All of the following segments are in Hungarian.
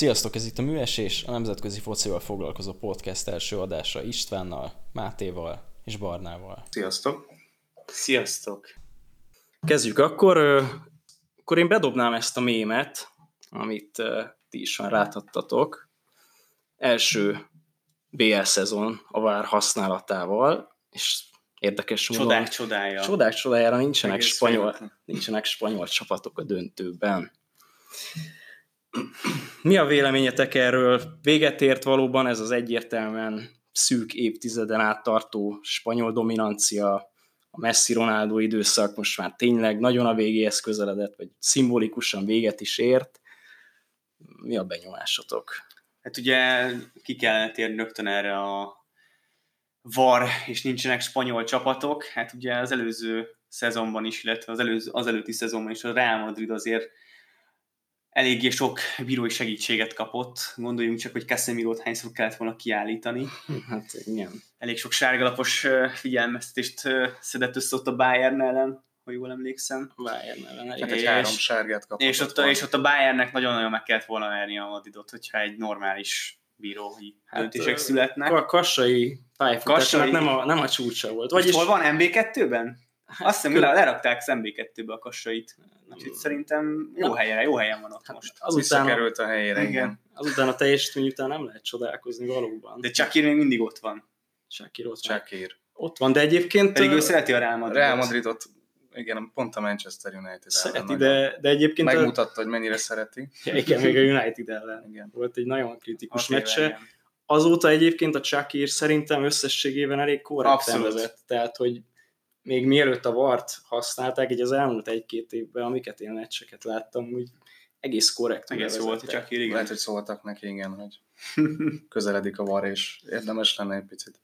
Sziasztok, ez itt a Műesés, a nemzetközi focival foglalkozó podcast első adása Istvánnal, Mátéval és Barnával. Sziasztok! Sziasztok! Kezdjük akkor. Akkor én bedobnám ezt a mémet, amit ti is már láthattatok. Első BL szezon a vár használatával, és érdekes módon... Csodák csodája. Csodák csodájára nincsenek spanyol, nincsenek spanyol csapatok a döntőben. Mi a véleményetek erről? Véget ért valóban ez az egyértelműen szűk évtizeden át tartó spanyol dominancia, a Messi-Ronaldo időszak most már tényleg nagyon a végéhez közeledett, vagy szimbolikusan véget is ért. Mi a benyomásotok? Hát ugye ki kellene térni rögtön erre a VAR, és nincsenek spanyol csapatok. Hát ugye az előző szezonban is, illetve az, előző, az előtti szezonban is a Real Madrid azért eléggé sok bírói segítséget kapott. Gondoljunk csak, hogy Casemiro-t hányszor kellett volna kiállítani. Hát igen. Elég sok sárgalapos figyelmeztetést szedett össze ott a Bayern ellen, ha jól emlékszem. Bayern ellen. Hát egy három sárgát kapott. És ott, és ott a Bayernnek nagyon-nagyon meg kellett volna verni a Madridot, hogyha egy normális bírói hát, döntések születnek. A kassai pályafutásnak nem a, nem a csúcsa volt. Vagyis... Hol van MB2-ben? Hát, Azt hiszem, hogy lerakták az MB2-be a kassait. Úgyhogy szerintem jó, helyen, jó helyen van ott hát most. Azután került a helyére, igen. igen. Azután a teljesítmény után nem lehet csodálkozni valóban. De Csakír még mindig ott van. Csakír ott van. Csakír. Ott van, de egyébként... Pedig ő szereti a Real Madridot. Real Madridot igen, pont a Manchester United Szereti, de, de egyébként... Megmutatta, a... hogy mennyire szereti. Ja, igen, még a United ellen. Igen. Volt egy nagyon kritikus meccse. Azóta egyébként a Csakír szerintem összességében elég korrekten vezet. Tehát, hogy még mielőtt a Vart használták, így az elmúlt egy-két évben, amiket én meccseket láttam, úgy egész korrekt. Egész volt, csak igen. Lehet, hogy szóltak neki, igen, hogy közeledik a var, és érdemes lenne egy picit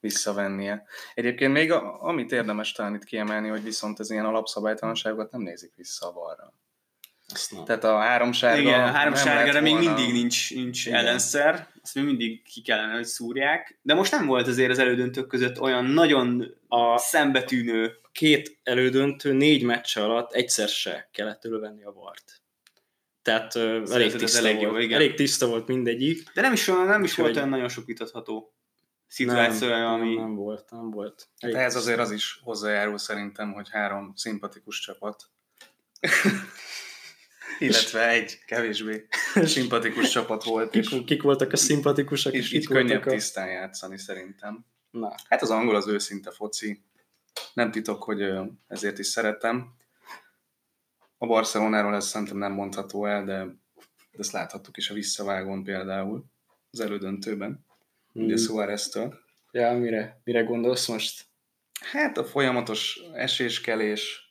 visszavennie. Egyébként még a, amit érdemes talán itt kiemelni, hogy viszont az ilyen alapszabálytalanságokat nem nézik vissza a varra. Tehát a három sárga... Igen, a három sárgára még mindig nincs, nincs Igen. ellenszer, azt még mindig ki kellene, hogy szúrják. De most nem volt azért az elődöntők között olyan nagyon a szembetűnő... Két elődöntő négy meccs alatt egyszer se kellett elővenni a vart. Tehát uh, elég tiszta, elég, volt, jó, igen. elég tiszta volt mindegyik. De nem is, nem is volt olyan nagyon sok vitatható szituáció, nem, ami... Nem, nem volt, nem volt. Hát ez azért az is hozzájárul szerintem, hogy három szimpatikus csapat illetve egy kevésbé szimpatikus csapat volt. Kik, és kik voltak a szimpatikusak? És így könnyebb a... tisztán játszani szerintem. Na. Hát az angol az őszinte foci. Nem titok, hogy ezért is szeretem. A Barcelonáról ez szerintem nem mondható el, de ezt láthattuk is a visszavágón például az elődöntőben. Hmm. Ugye Suárez-től. Ja, mire, mire gondolsz most? Hát a folyamatos eséskelés,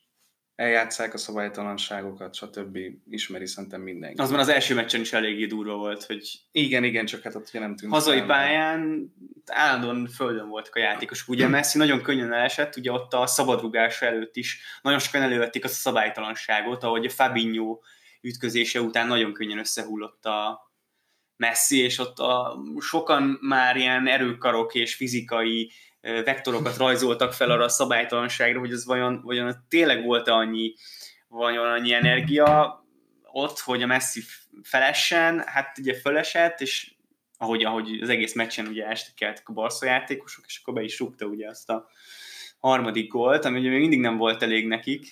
eljátszák a szabálytalanságokat, stb. ismeri szerintem mindenki. Az már az első meccsen is eléggé durva volt, hogy igen, igen, csak hát ott ugye nem tűnt. Hazai pályán állandóan földön voltak a játékosok. Ugye Messi nagyon könnyen elesett, ugye ott a szabadrugás előtt is nagyon sokan elővették azt a szabálytalanságot, ahogy a Fabinho ütközése után nagyon könnyen összehullott a Messi, és ott a, sokan már ilyen erőkarok és fizikai vektorokat rajzoltak fel arra a szabálytalanságra, hogy ez vajon, vajon tényleg volt-e annyi, vajon annyi energia ott, hogy a Messi felessen, hát ugye felesett, és ahogy, ahogy az egész meccsen ugye estekeltek a Barca játékosok, és akkor be is rúgta ugye azt a harmadik gólt, ami ugye még mindig nem volt elég nekik.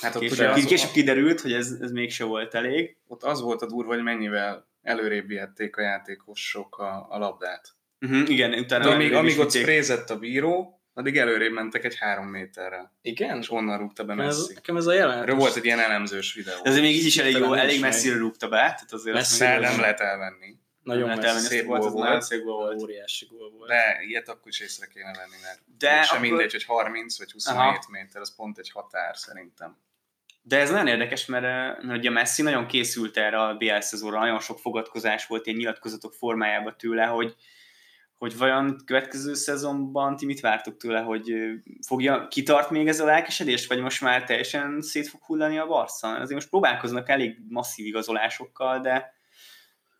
Hát ott később, ugye később kiderült, hogy ez, ez mégse volt elég. Ott az volt a durva, hogy mennyivel előrébb vihették a játékosok a, a labdát. Uh-huh, igen, utána... De amíg, amíg ott sprézett a bíró, addig előrébb mentek egy három méterrel. Igen? És onnan rúgta be Messi. Nekem ez a jelenet. Erről volt egy ilyen elemzős videó. De azért még így is elég jó, elég messzire rúgta be. Tehát azért Messi nem lehet elvenni. Nagyon nem lehet szép volt, volt, nagyon szép volt. Óriási gól volt. De ilyet akkor is észre kéne venni, mert De sem akkor... mindegy, hogy 30 vagy 27 Aha. méter, az pont egy határ szerintem. De ez nagyon érdekes, mert, eh, mert ugye Messi nagyon készült erre a BL szezonra, nagyon sok fogadkozás volt ilyen nyilatkozatok formájában tőle, hogy, hogy vajon következő szezonban ti mit vártok tőle, hogy fogja, kitart még ez a lelkesedés, vagy most már teljesen szét fog hullani a Barca? Azért most próbálkoznak elég masszív igazolásokkal, de,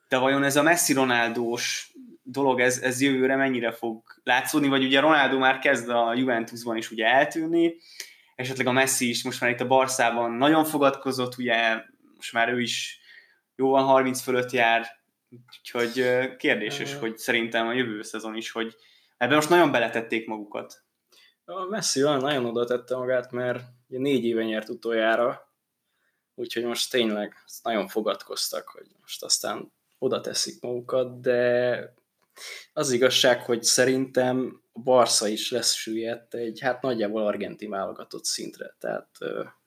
de vajon ez a Messi Ronaldós dolog, ez, ez jövőre mennyire fog látszódni, vagy ugye Ronaldo már kezd a Juventusban is ugye eltűnni, esetleg a Messi is most már itt a Barszában nagyon fogadkozott, ugye most már ő is jóval 30 fölött jár, Úgyhogy kérdéses, hogy szerintem a jövő szezon is, hogy ebben most nagyon beletették magukat. A Messi olyan nagyon oda tette magát, mert négy éve nyert utoljára, úgyhogy most tényleg nagyon fogadkoztak, hogy most aztán oda teszik magukat, de az igazság, hogy szerintem a Barca is lesz süllyedt egy, hát nagyjából argentin válogatott szintre, tehát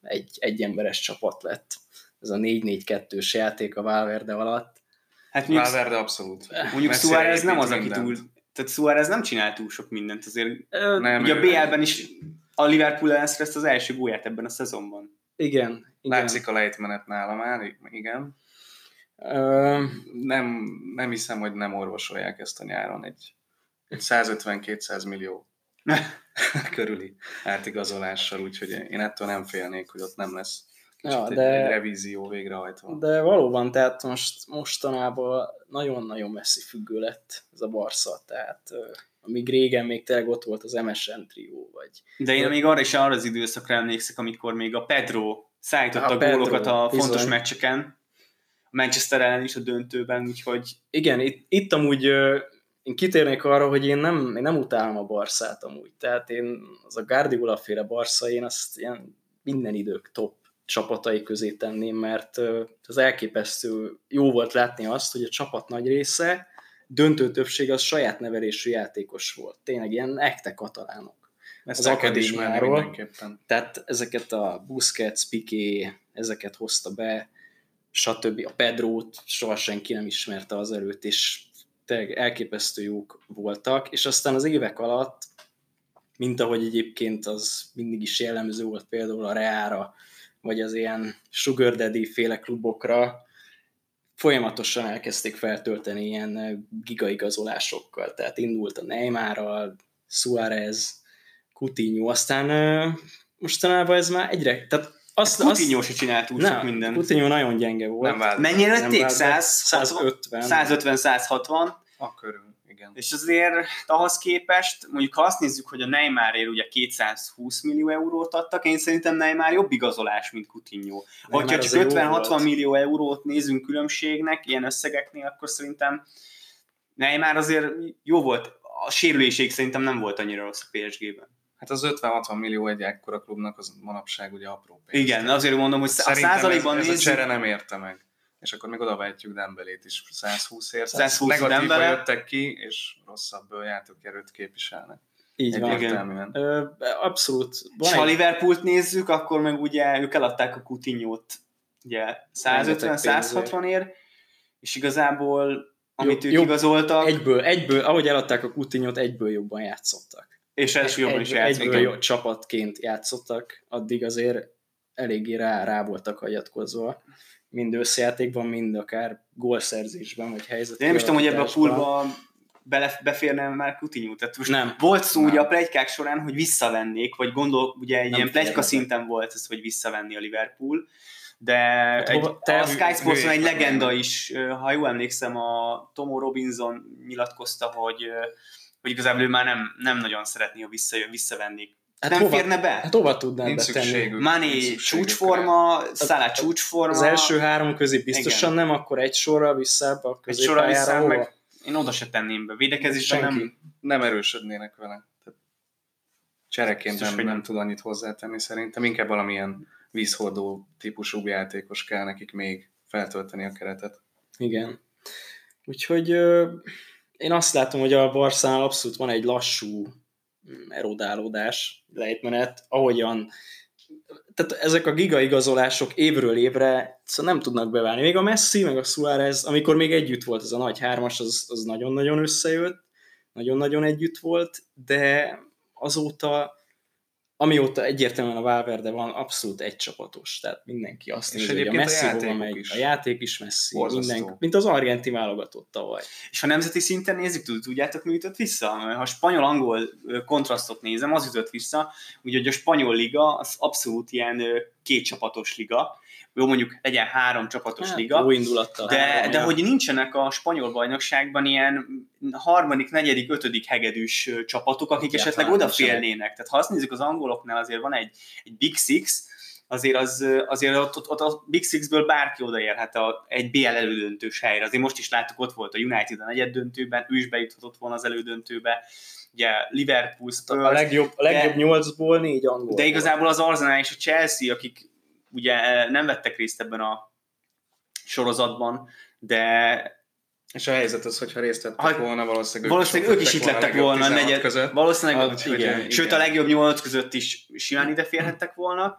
egy, egy emberes csapat lett ez a 4-4-2-s játék a Valverde alatt. Hát mondjuk, Valverde abszolút. Mondjuk Suárez nem az, aki túl, tehát Suárez nem csinál túl sok mindent, azért nem, ugye a BL-ben is a Liverpool ellen ezt az első gólját ebben a szezonban. Igen. igen. Látszik a lejtmenet nála már, igen. Nem, nem hiszem, hogy nem orvosolják ezt a nyáron egy, egy 150-200 millió körüli átigazolással, úgyhogy én ettől nem félnék, hogy ott nem lesz ja, de, egy, egy revízió végrehajtva. De valóban, tehát most mostanában nagyon-nagyon messzi függő lett ez a Barca, tehát amíg régen még tényleg ott volt az MSN trió, vagy... De én még arra is arra az időszakra emlékszek, amikor még a Pedro szállította a, a gólokat a bizony. fontos meccseken, Manchester ellen is a döntőben, úgyhogy... Igen, itt, itt amúgy én kitérnék arra, hogy én nem, én nem utálom a Barszát amúgy, tehát én az a Guardiola féle Barca, én azt ilyen minden idők top csapatai közé tenném, mert az elképesztő jó volt látni azt, hogy a csapat nagy része, döntő többség az saját nevelésű játékos volt. Tényleg ilyen ekte katalánok. Ezt az akadémiáról. Tehát ezeket a Busquets, Piqué, ezeket hozta be, stb. A Pedrót soha senki nem ismerte az előtt, és tényleg elképesztő jók voltak, és aztán az évek alatt, mint ahogy egyébként az mindig is jellemző volt például a Reára, vagy az ilyen Sugar Daddy féle klubokra, folyamatosan elkezdték feltölteni ilyen gigaigazolásokkal, tehát indult a Neymarral, Suarez, Coutinho, aztán mostanában ez már egyre, tehát azt, hát Coutinho azt, se csinált túl sok minden. Coutinho nagyon gyenge volt. Nem. Mennyire lették? 150? 150-160. A körül, igen. És azért ahhoz képest, mondjuk ha azt nézzük, hogy a Neymarért ugye 220 millió eurót adtak, én szerintem Neymar jobb igazolás, mint Coutinho. Hogyha csak 50-60 millió eurót nézünk különbségnek, ilyen összegeknél, akkor szerintem Neymar azért jó volt. A sérüléség szerintem nem volt annyira rossz a PSG-ben. Hát az 50-60 millió egy ekkora klubnak az manapság ugye apró pénz. Igen, azért mondom, hogy Szerintem a százalékban ez, ez a csere nem érte meg. És akkor még odavetjük Dembelét is 120 ért. 120 Negatívba jöttek ki, és rosszabb játékerőt képviselnek. Így van. Igen. Ö, abszolút. Van ha a Liverpoolt nézzük, akkor meg ugye ők eladták a Coutinho-t ugye 150-160 ér, és igazából amit jobb, ők jobb, igazoltak... Egyből, egyből, ahogy eladták a Coutinho-t, egyből jobban játszottak. És ez jobban is játszik. Egyből jó csapatként játszottak, addig azért eléggé rá, rá voltak hagyatkozva. Mind összjátékban, mind akár gólszerzésben, vagy helyzet. De nem is tudom, hogy ebbe a poolba bele, beférne már Coutinho. Tehát most nem. volt szó nem. ugye a plegykák során, hogy visszavennék, vagy gondol, ugye egy nem ilyen plegyka szinten volt ez, hogy visszavenni a Liverpool, de hát, egy, te a Sky sports egy legenda is, ha jól emlékszem, a Tomo Robinson nyilatkozta, hogy hogy igazából ő már nem, nem nagyon szeretné, ha visszajön, visszavennék. Hát nem hova, férne be? Hát hova tudnám betenni? Mani csúcsforma, Szalá csúcsforma. Az első három közé biztosan Igen. nem, akkor egy sorra visszább a középpályára hova? Meg én oda se tenném be. Védekezésben nem... Nem erősödnének vele. Tehát csereként nem, nem, nem tud annyit hozzátenni szerintem. Inkább valamilyen vízhordó típusú játékos kell nekik még feltölteni a keretet. Igen. Úgyhogy én azt látom, hogy a Barszánál abszolút van egy lassú erodálódás, lejtmenet, ahogyan tehát ezek a gigaigazolások évről évre szóval nem tudnak beválni. Még a Messi, meg a Suárez, amikor még együtt volt ez a nagy hármas, az, az nagyon-nagyon összejött, nagyon-nagyon együtt volt, de azóta amióta egyértelműen a Valverde van, abszolút egy csapatos, tehát mindenki azt nézi, hogy a Messi hova megy, is. a játék is Messi, minden, mint az argenti válogatott tavaly. És ha nemzeti szinten nézzük, tudjátok, mi jutott vissza? Ha a spanyol-angol kontrasztot nézem, az jutott vissza, ugye, hogy a spanyol liga az abszolút ilyen kétcsapatos liga, jó mondjuk legyen három csapatos hát, liga, jó indulattal de, három, de hogy nincsenek a spanyol bajnokságban ilyen harmadik, negyedik, ötödik hegedűs csapatok, akik ja, esetleg odafélnének. Tehát ha azt nézzük, az angoloknál azért van egy, egy Big Six, azért, az, azért ott, ott, ott a Big Six-ből bárki odaérhet a, egy BL elődöntős helyre. Azért most is láttuk, ott volt a United a negyed döntőben, ő is bejuthatott volna az elődöntőbe. Ugye Liverpool, Spurs, a legjobb, a legjobb nyolcból négy angol. De igazából az Arsenal és a Chelsea, akik ugye nem vettek részt ebben a sorozatban, de és a helyzet az, hogyha részt vettek ha, volna, valószínűleg, valószínűleg ők, ők is itt lettek volna a negyed. Között. Valószínűleg, ah, igen. igen. Sőt, a legjobb nyolc között is simán ide férhettek volna.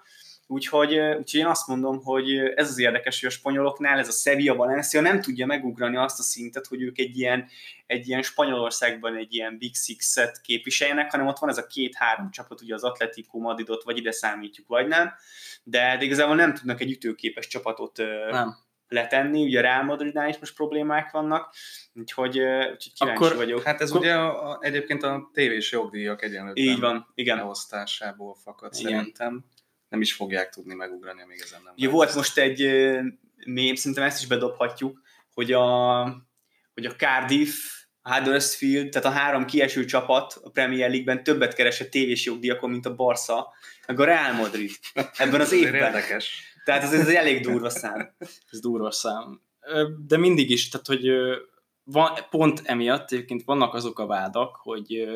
Úgyhogy, úgyhogy én azt mondom, hogy ez az érdekes, hogy a spanyoloknál ez a Sevilla Valencia nem tudja megugrani azt a szintet, hogy ők egy ilyen, egy ilyen Spanyolországban egy ilyen Big Six-et képviseljenek, hanem ott van ez a két-három csapat, ugye az Atletico Madridot vagy ide számítjuk, vagy nem, de, de igazából nem tudnak egy ütőképes csapatot nem letenni, ugye a Real Madridnál is most problémák vannak, úgyhogy, úgyhogy kíváncsi Akkor, vagyok. Hát ez Akkor... ugye a, a, egyébként a tévés jogdíjak egyenlőtlen Így van, igen. elosztásából fakad igen. szerintem. Nem is fogják tudni megugrani, amíg ezen nem Ugye volt most egy mém, szerintem ezt is bedobhatjuk, hogy a, hogy a Cardiff, a Huddersfield, tehát a három kieső csapat a Premier League-ben többet keresett tévés jogdíjakon, mint a Barca, meg a Real Madrid ebben az évben. Érdekes. Tehát ez, ez egy elég durva szám. ez durva szám. De mindig is, tehát hogy van, pont emiatt egyébként vannak azok a vádak, hogy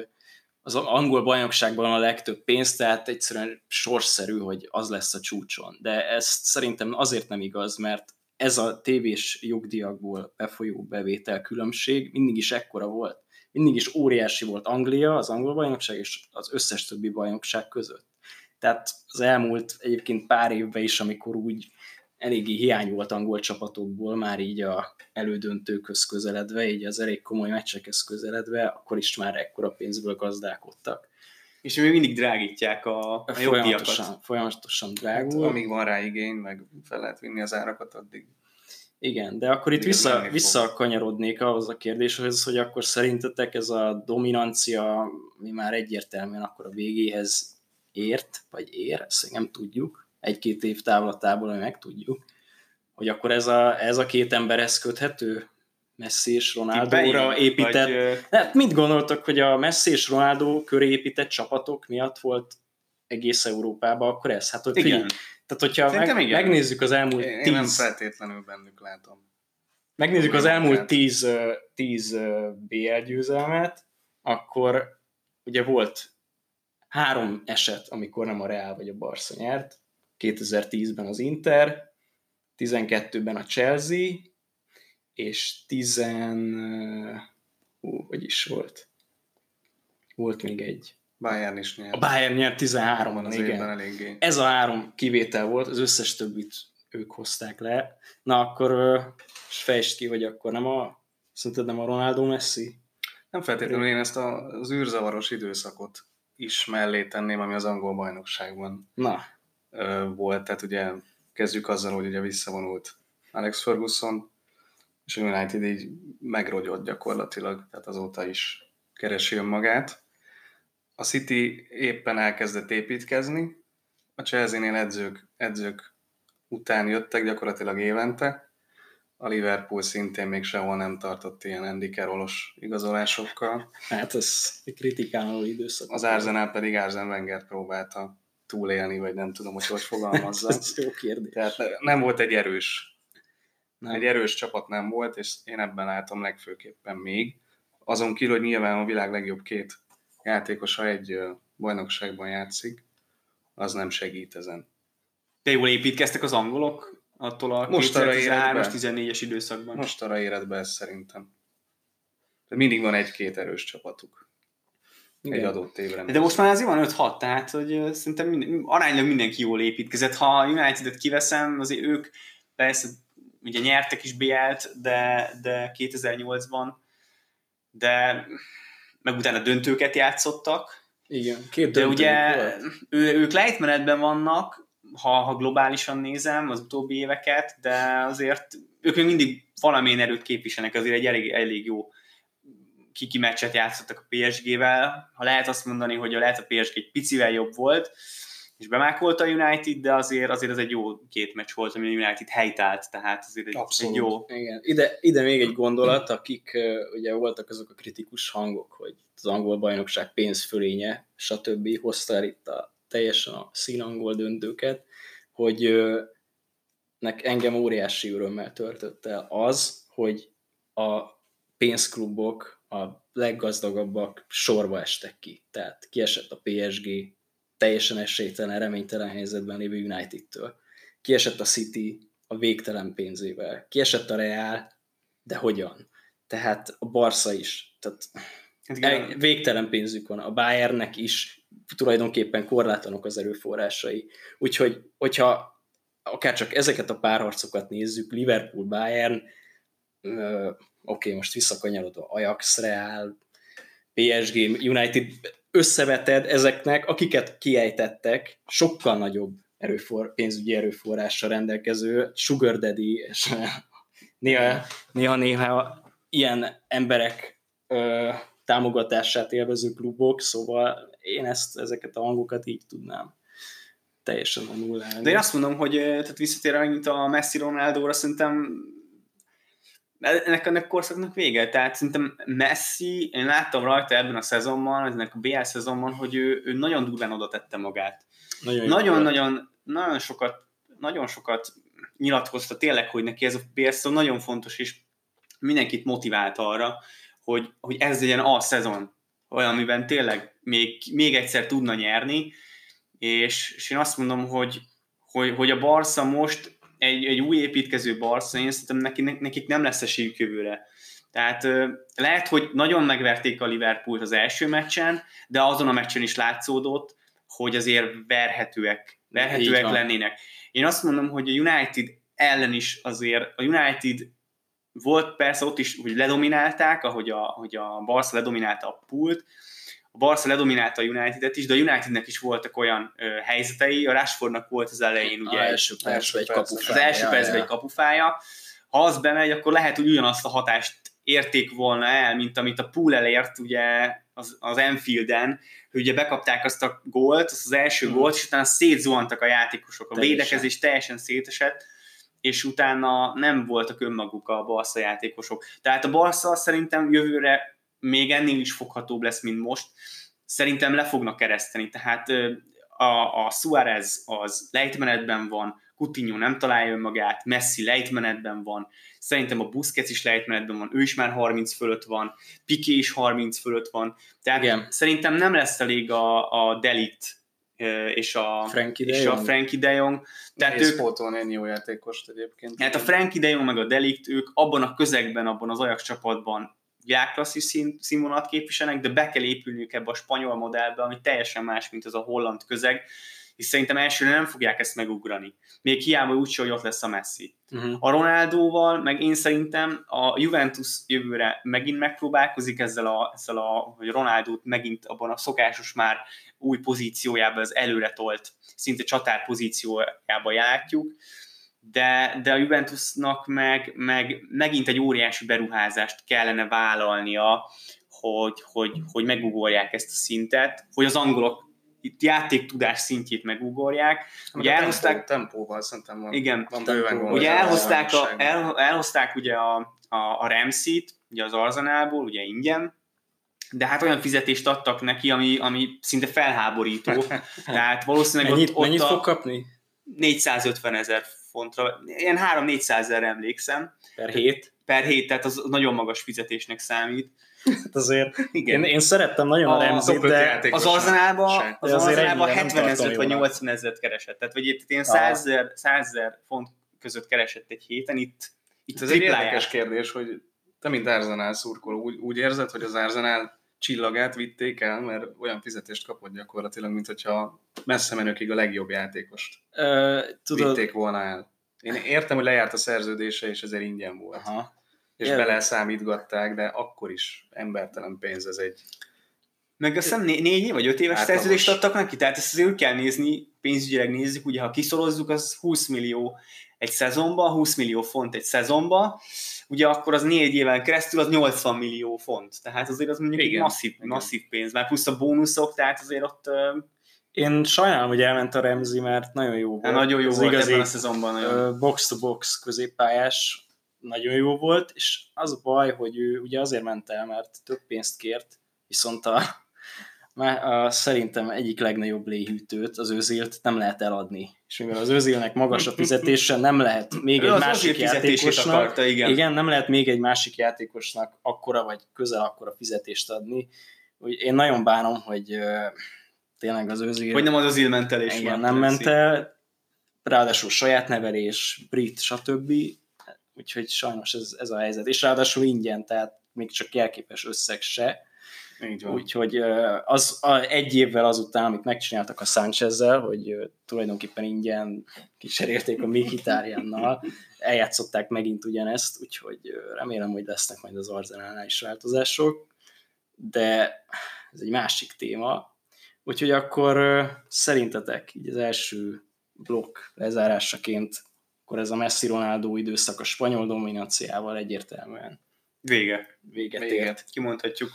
az angol bajnokságban a legtöbb pénz, tehát egyszerűen sorszerű, hogy az lesz a csúcson. De ezt szerintem azért nem igaz, mert ez a tévés jogdíjakból befolyó bevétel különbség mindig is ekkora volt. Mindig is óriási volt Anglia, az angol bajnokság és az összes többi bajnokság között. Tehát az elmúlt egyébként pár évben is, amikor úgy eléggé hiány volt angol csapatokból, már így a elődöntőköz közeledve, így az elég komoly meccsekhez közeledve, akkor is már ekkora pénzből gazdálkodtak. És még mindig drágítják a, a folyamatosan, folyamatosan drágul. Hát, amíg van rá igény, meg fel lehet vinni az árakat, addig igen, de akkor itt vissza, visszakanyarodnék ahhoz a kérdéshez, hogy akkor szerintetek ez a dominancia, mi már egyértelműen akkor a végéhez ért, vagy ér, ezt nem tudjuk, egy-két év távlatából meg tudjuk, hogy akkor ez a, ez a két emberhez köthető, Messi és Ronaldo-ra épített. Vagy... Hát mit gondoltak, hogy a Messi és Ronaldo köré épített csapatok miatt volt egész Európában, akkor ez? Hát, hogy igen. Figyelj, tehát, hogyha meg, igen. megnézzük az elmúlt én, tíz... Én nem feltétlenül bennük látom. Megnézzük az elmúlt tíz, tíz BL győzelmet, akkor ugye volt három eset, amikor nem a Real vagy a Barca nyert, 2010-ben az Inter, 12-ben a Chelsea, és 10... Hú, hogy is volt? Volt még egy. Bayern is nyert. A Bayern nyert 13-an, az igen. Eléggé. Ez a három kivétel volt, az összes többit ők hozták le. Na akkor fejtsd ki, hogy akkor nem a, szerinted nem a Ronaldo Messi? Nem feltétlenül én ezt az űrzavaros időszakot is mellé tenném, ami az angol bajnokságban Na. Volt. Tehát ugye kezdjük azzal, hogy ugye visszavonult Alex Ferguson, és a United így megrogyott gyakorlatilag, tehát azóta is keresi önmagát. A City éppen elkezdett építkezni, a Chelsea-nél edzők, edzők után jöttek gyakorlatilag évente, a Liverpool szintén még sehol nem tartott ilyen Andy Carrollos igazolásokkal. Hát ez egy kritikáló időszak. Az Arsenal pedig Arsen Wenger próbálta túlélni, vagy nem tudom, hogy hogy fogalmazza. ez jó kérdés. Tehát nem volt egy erős, nem. egy erős csapat nem volt, és én ebben látom legfőképpen még. Azon kívül, hogy nyilván a világ legjobb két játékosa egy bajnokságban játszik, az nem segít ezen. De jól építkeztek az angolok? attól a 2013-as, 14-es időszakban. Most arra éred be ez szerintem. De mindig van egy-két erős csapatuk. Igen. Egy adott évre. De most már azért van 5-6, tehát hogy szerintem minden, aránylag mindenki jól építkezett. Ha a United-et kiveszem, azért ők persze ugye nyertek is BL-t, de, de 2008-ban, de meg utána döntőket játszottak. Igen, két De ugye ő, ők lejtmenetben vannak, ha, ha globálisan nézem az utóbbi éveket, de azért ők még mindig valamilyen erőt képviselnek, azért egy elég, elég jó kiki meccset játszottak a PSG-vel. Ha lehet azt mondani, hogy a lehet a PSG egy picivel jobb volt, és bemákolta a United, de azért, azért ez egy jó két meccs volt, ami a United helytált, tehát azért egy, Abszolút. egy jó... Igen. Ide, ide még egy gondolat, akik ugye voltak azok a kritikus hangok, hogy az angol bajnokság pénzfölénye, stb. hozta el itt a teljesen a színangol döntőket. hogy nek engem óriási örömmel töltött el az, hogy a pénzklubok, a leggazdagabbak sorba estek ki. Tehát kiesett a PSG, teljesen esélytelen, reménytelen helyzetben lévő United-től. Kiesett a City a végtelen pénzével. Kiesett a Real, de hogyan? Tehát a Barca is. Tehát hát végtelen pénzük van. A Bayernnek is tulajdonképpen korlátlanok az erőforrásai. Úgyhogy, hogyha akár csak ezeket a párharcokat nézzük, Liverpool, Bayern, oké, okay, most visszakanyarodva, Ajax, Real, PSG, United, összeveted ezeknek, akiket kiejtettek, sokkal nagyobb erőfor, pénzügyi erőforrással rendelkező Sugar Daddy, és néha, néha, néha ilyen emberek ö, támogatását élvező klubok, szóval én ezt, ezeket a hangokat így tudnám teljesen a nullán. De én azt mondom, hogy tehát visszatérve mint a Messi Ronaldo-ra, szerintem ennek, ennek korszaknak vége. Tehát szerintem Messi, én láttam rajta ebben a szezonban, ennek a BL szezonban, hogy ő, ő nagyon durván oda tette magát. Nagyon-nagyon nagyon sokat, nagyon sokat nyilatkozta tényleg, hogy neki ez a BL szezon nagyon fontos, és mindenkit motivált arra, hogy, hogy ez legyen a szezon, olyan, amiben tényleg még, még egyszer tudna nyerni, és, és én azt mondom, hogy, hogy, hogy a Barca most egy, egy új építkező Barca, én szerintem nekik, nekik nem lesz esélyük jövőre. Tehát lehet, hogy nagyon megverték a Liverpoolt az első meccsen, de azon a meccsen is látszódott, hogy azért verhetőek, verhetőek lennének. Én azt mondom, hogy a United ellen is azért, a United volt persze ott is, hogy ledominálták, ahogy a, hogy a Barca ledominálta a pult, a Barca ledominálta a United-et is, de a Unitednek is voltak olyan ö, helyzetei, a Rashfordnak volt az elején ugye első percben egy kapufája. Az első percben egy kapufája. Ha az bemegy, akkor lehet, hogy ugyanazt a hatást érték volna el, mint amit a pool elért ugye az, az Enfielden, hogy ugye bekapták azt a gólt, azt az első hmm. gólt, és utána szétzuhantak a játékosok. A teljesen. védekezés teljesen szétesett, és utána nem voltak önmaguk a Barca játékosok. Tehát a Barca szerintem jövőre még ennél is foghatóbb lesz, mint most. Szerintem le fognak kereszteni, tehát a, a Suarez az lejtmenetben van, Coutinho nem találja önmagát, Messi lejtmenetben van, szerintem a Busquets is lejtmenetben van, ő is már 30 fölött van, Piqué is 30 fölött van, tehát Igen. szerintem nem lesz elég a, a Delict és a Frankie de és Jong. a Frankie de Jong. Tehát ők, pótolni egy jó játékost egyébként. Hát a Frankie de Jong meg a Delict, ők abban a közegben, abban az Ajax csapatban világklasszis szín, színvonalat képviselnek, de be kell épülniük ebbe a spanyol modellbe, ami teljesen más, mint az a holland közeg, és szerintem elsőre nem fogják ezt megugrani. Még hiába úgy, hogy ott lesz a Messi. Uh-huh. A Ronaldóval, meg én szerintem a Juventus jövőre megint megpróbálkozik ezzel a, ezzel a hogy Ronaldót megint abban a szokásos már új pozíciójában, az előre tolt, szinte csatár pozíciójában látjuk de, de a Juventusnak meg, meg megint egy óriási beruházást kellene vállalnia, hogy, hogy, hogy megugorják ezt a szintet, hogy az angolok itt játéktudás szintjét megugorják. Ugye elhozták... Tempóval szerintem van. Igen. Van bőven ugye elhozták, a, el, elhozták ugye a, a, a Ramsey-t, ugye az Arzenálból, ugye ingyen, de hát olyan fizetést adtak neki, ami, ami szinte felháborító. Tehát valószínűleg mennyit, ott, ott mennyit a fog kapni? 450 ezer fontra, ilyen 3-400 ezer emlékszem. Per hét? Per hét, tehát az nagyon magas fizetésnek számít. Hát azért Igen. Én, én szerettem nagyon a, a Remzit, de az Arzenálban az Arzenálban 70 ezer vagy 80 ezeret keresett. Tehát vagy itt ilyen 100 ezer font között keresett egy héten, itt, itt az egy érdekes kérdés, hogy te, mint Arzenál szurkoló, úgy, úgy érzed, hogy az Arzenál csillagát vitték el, mert olyan fizetést kapott gyakorlatilag, mint hogyha messze menőkig a legjobb játékost uh, tudod... vitték volna el. Én értem, hogy lejárt a szerződése, és ezért ingyen volt. Aha. És Jel. bele számítgatták, de akkor is embertelen pénz ez egy... Meg azt hiszem né- négy vagy öt éves átlagos. szerződést adtak neki, tehát ezt azért kell nézni, pénzügyileg nézzük, ugye ha kiszorozzuk, az 20 millió egy szezonba, 20 millió font egy szezonba, ugye akkor az négy éven keresztül az 80 millió font. Tehát azért az mondjuk igen, egy masszív, igen. masszív pénz, már plusz a bónuszok, tehát azért ott én sajnálom, hogy elment a Remzi, mert nagyon jó volt. nagyon jó az volt igazi, ebben a szezonban. Nagyon. Box-to-box középpályás nagyon jó volt, és az a baj, hogy ő ugye azért ment el, mert több pénzt kért, viszont a, Már a, szerintem egyik legnagyobb léhűtőt, az őzilt nem lehet eladni. És mivel az őzilnek magas a fizetése, nem lehet még egy másik játékosnak, akarta, igen. igen. nem lehet még egy másik játékosnak akkora vagy közel akkora fizetést adni. Úgy én nagyon bánom, hogy tényleg az őzil... Hogy nem az az ment el, és igen, nem ment el, ráadásul saját nevelés, brit, stb. Úgyhogy sajnos ez, ez a helyzet. És ráadásul ingyen, tehát még csak jelképes összeg se Úgyhogy az a, egy évvel azután, amit megcsináltak a Sánchezzel, hogy tulajdonképpen ingyen kicserélték a Mikitárjánnal, eljátszották megint ugyanezt, úgyhogy remélem, hogy lesznek majd az Arzenálnál is változások, de ez egy másik téma. Úgyhogy akkor szerintetek így az első blokk lezárásaként akkor ez a Messi-Ronaldo időszak a spanyol dominanciával egyértelműen vége. Véget, véget. ért. Kimondhatjuk.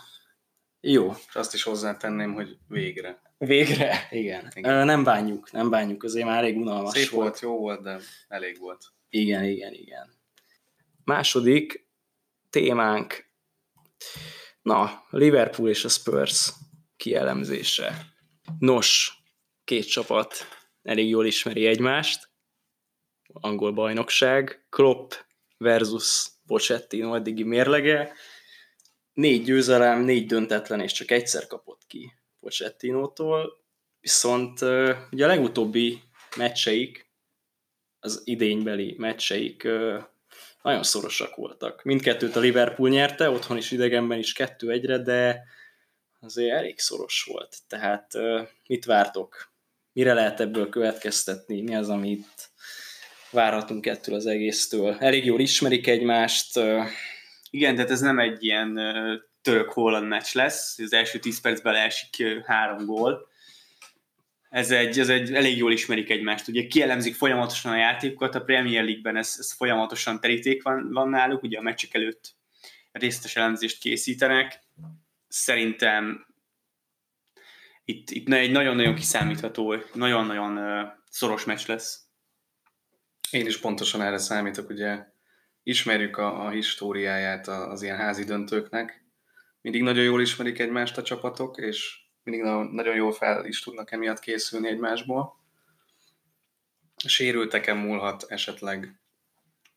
Jó. És azt is hozzátenném, hogy végre. Végre? Igen. igen. Nem bánjuk, nem bánjuk, azért már elég unalmas Szép volt. volt, jó volt, de elég volt. Igen, igen, igen. Második témánk, na, Liverpool és a Spurs kielemzése. Nos, két csapat elég jól ismeri egymást, angol bajnokság, Klopp versus Pochettino eddigi mérlege, négy győzelem, négy döntetlen, és csak egyszer kapott ki Pochettinótól, viszont ugye a legutóbbi meccseik, az idénybeli meccseik nagyon szorosak voltak. Mindkettőt a Liverpool nyerte, otthon is idegenben is kettő egyre, de azért elég szoros volt. Tehát mit vártok? Mire lehet ebből következtetni? Mi az, amit várhatunk ettől az egésztől? Elég jól ismerik egymást, igen, tehát ez nem egy ilyen török-holland meccs lesz, az első 10 percben esik három gól. Ez egy, ez egy elég jól ismerik egymást. Ugye kielemzik folyamatosan a játékokat, a Premier League-ben ez, ez folyamatosan teríték van, van náluk, ugye a meccsek előtt részletes elemzést készítenek. Szerintem itt, itt egy nagyon-nagyon kiszámítható, nagyon-nagyon szoros meccs lesz. Én is pontosan erre számítok, ugye ismerjük a, a históriáját az ilyen házi döntőknek. Mindig nagyon jól ismerik egymást a csapatok, és mindig nagyon jól fel is tudnak emiatt készülni egymásból. Sérülteken múlhat esetleg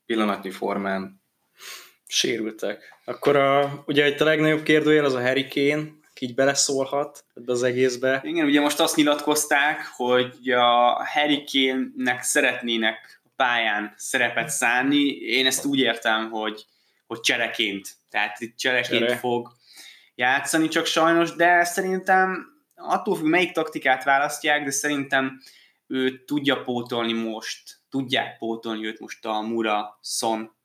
pillanatnyi formán. Sérültek. Akkor a, ugye itt a legnagyobb kérdőjel az a Harry Kane, aki így beleszólhat ebbe az egészbe. Igen, ugye most azt nyilatkozták, hogy a Harry Kane-nek szeretnének pályán szerepet szánni. Én ezt úgy értem, hogy, hogy csereként, tehát itt csereként Csere. fog játszani, csak sajnos, de szerintem attól függ, melyik taktikát választják, de szerintem ő tudja pótolni most, tudják pótolni őt most a Mura, Son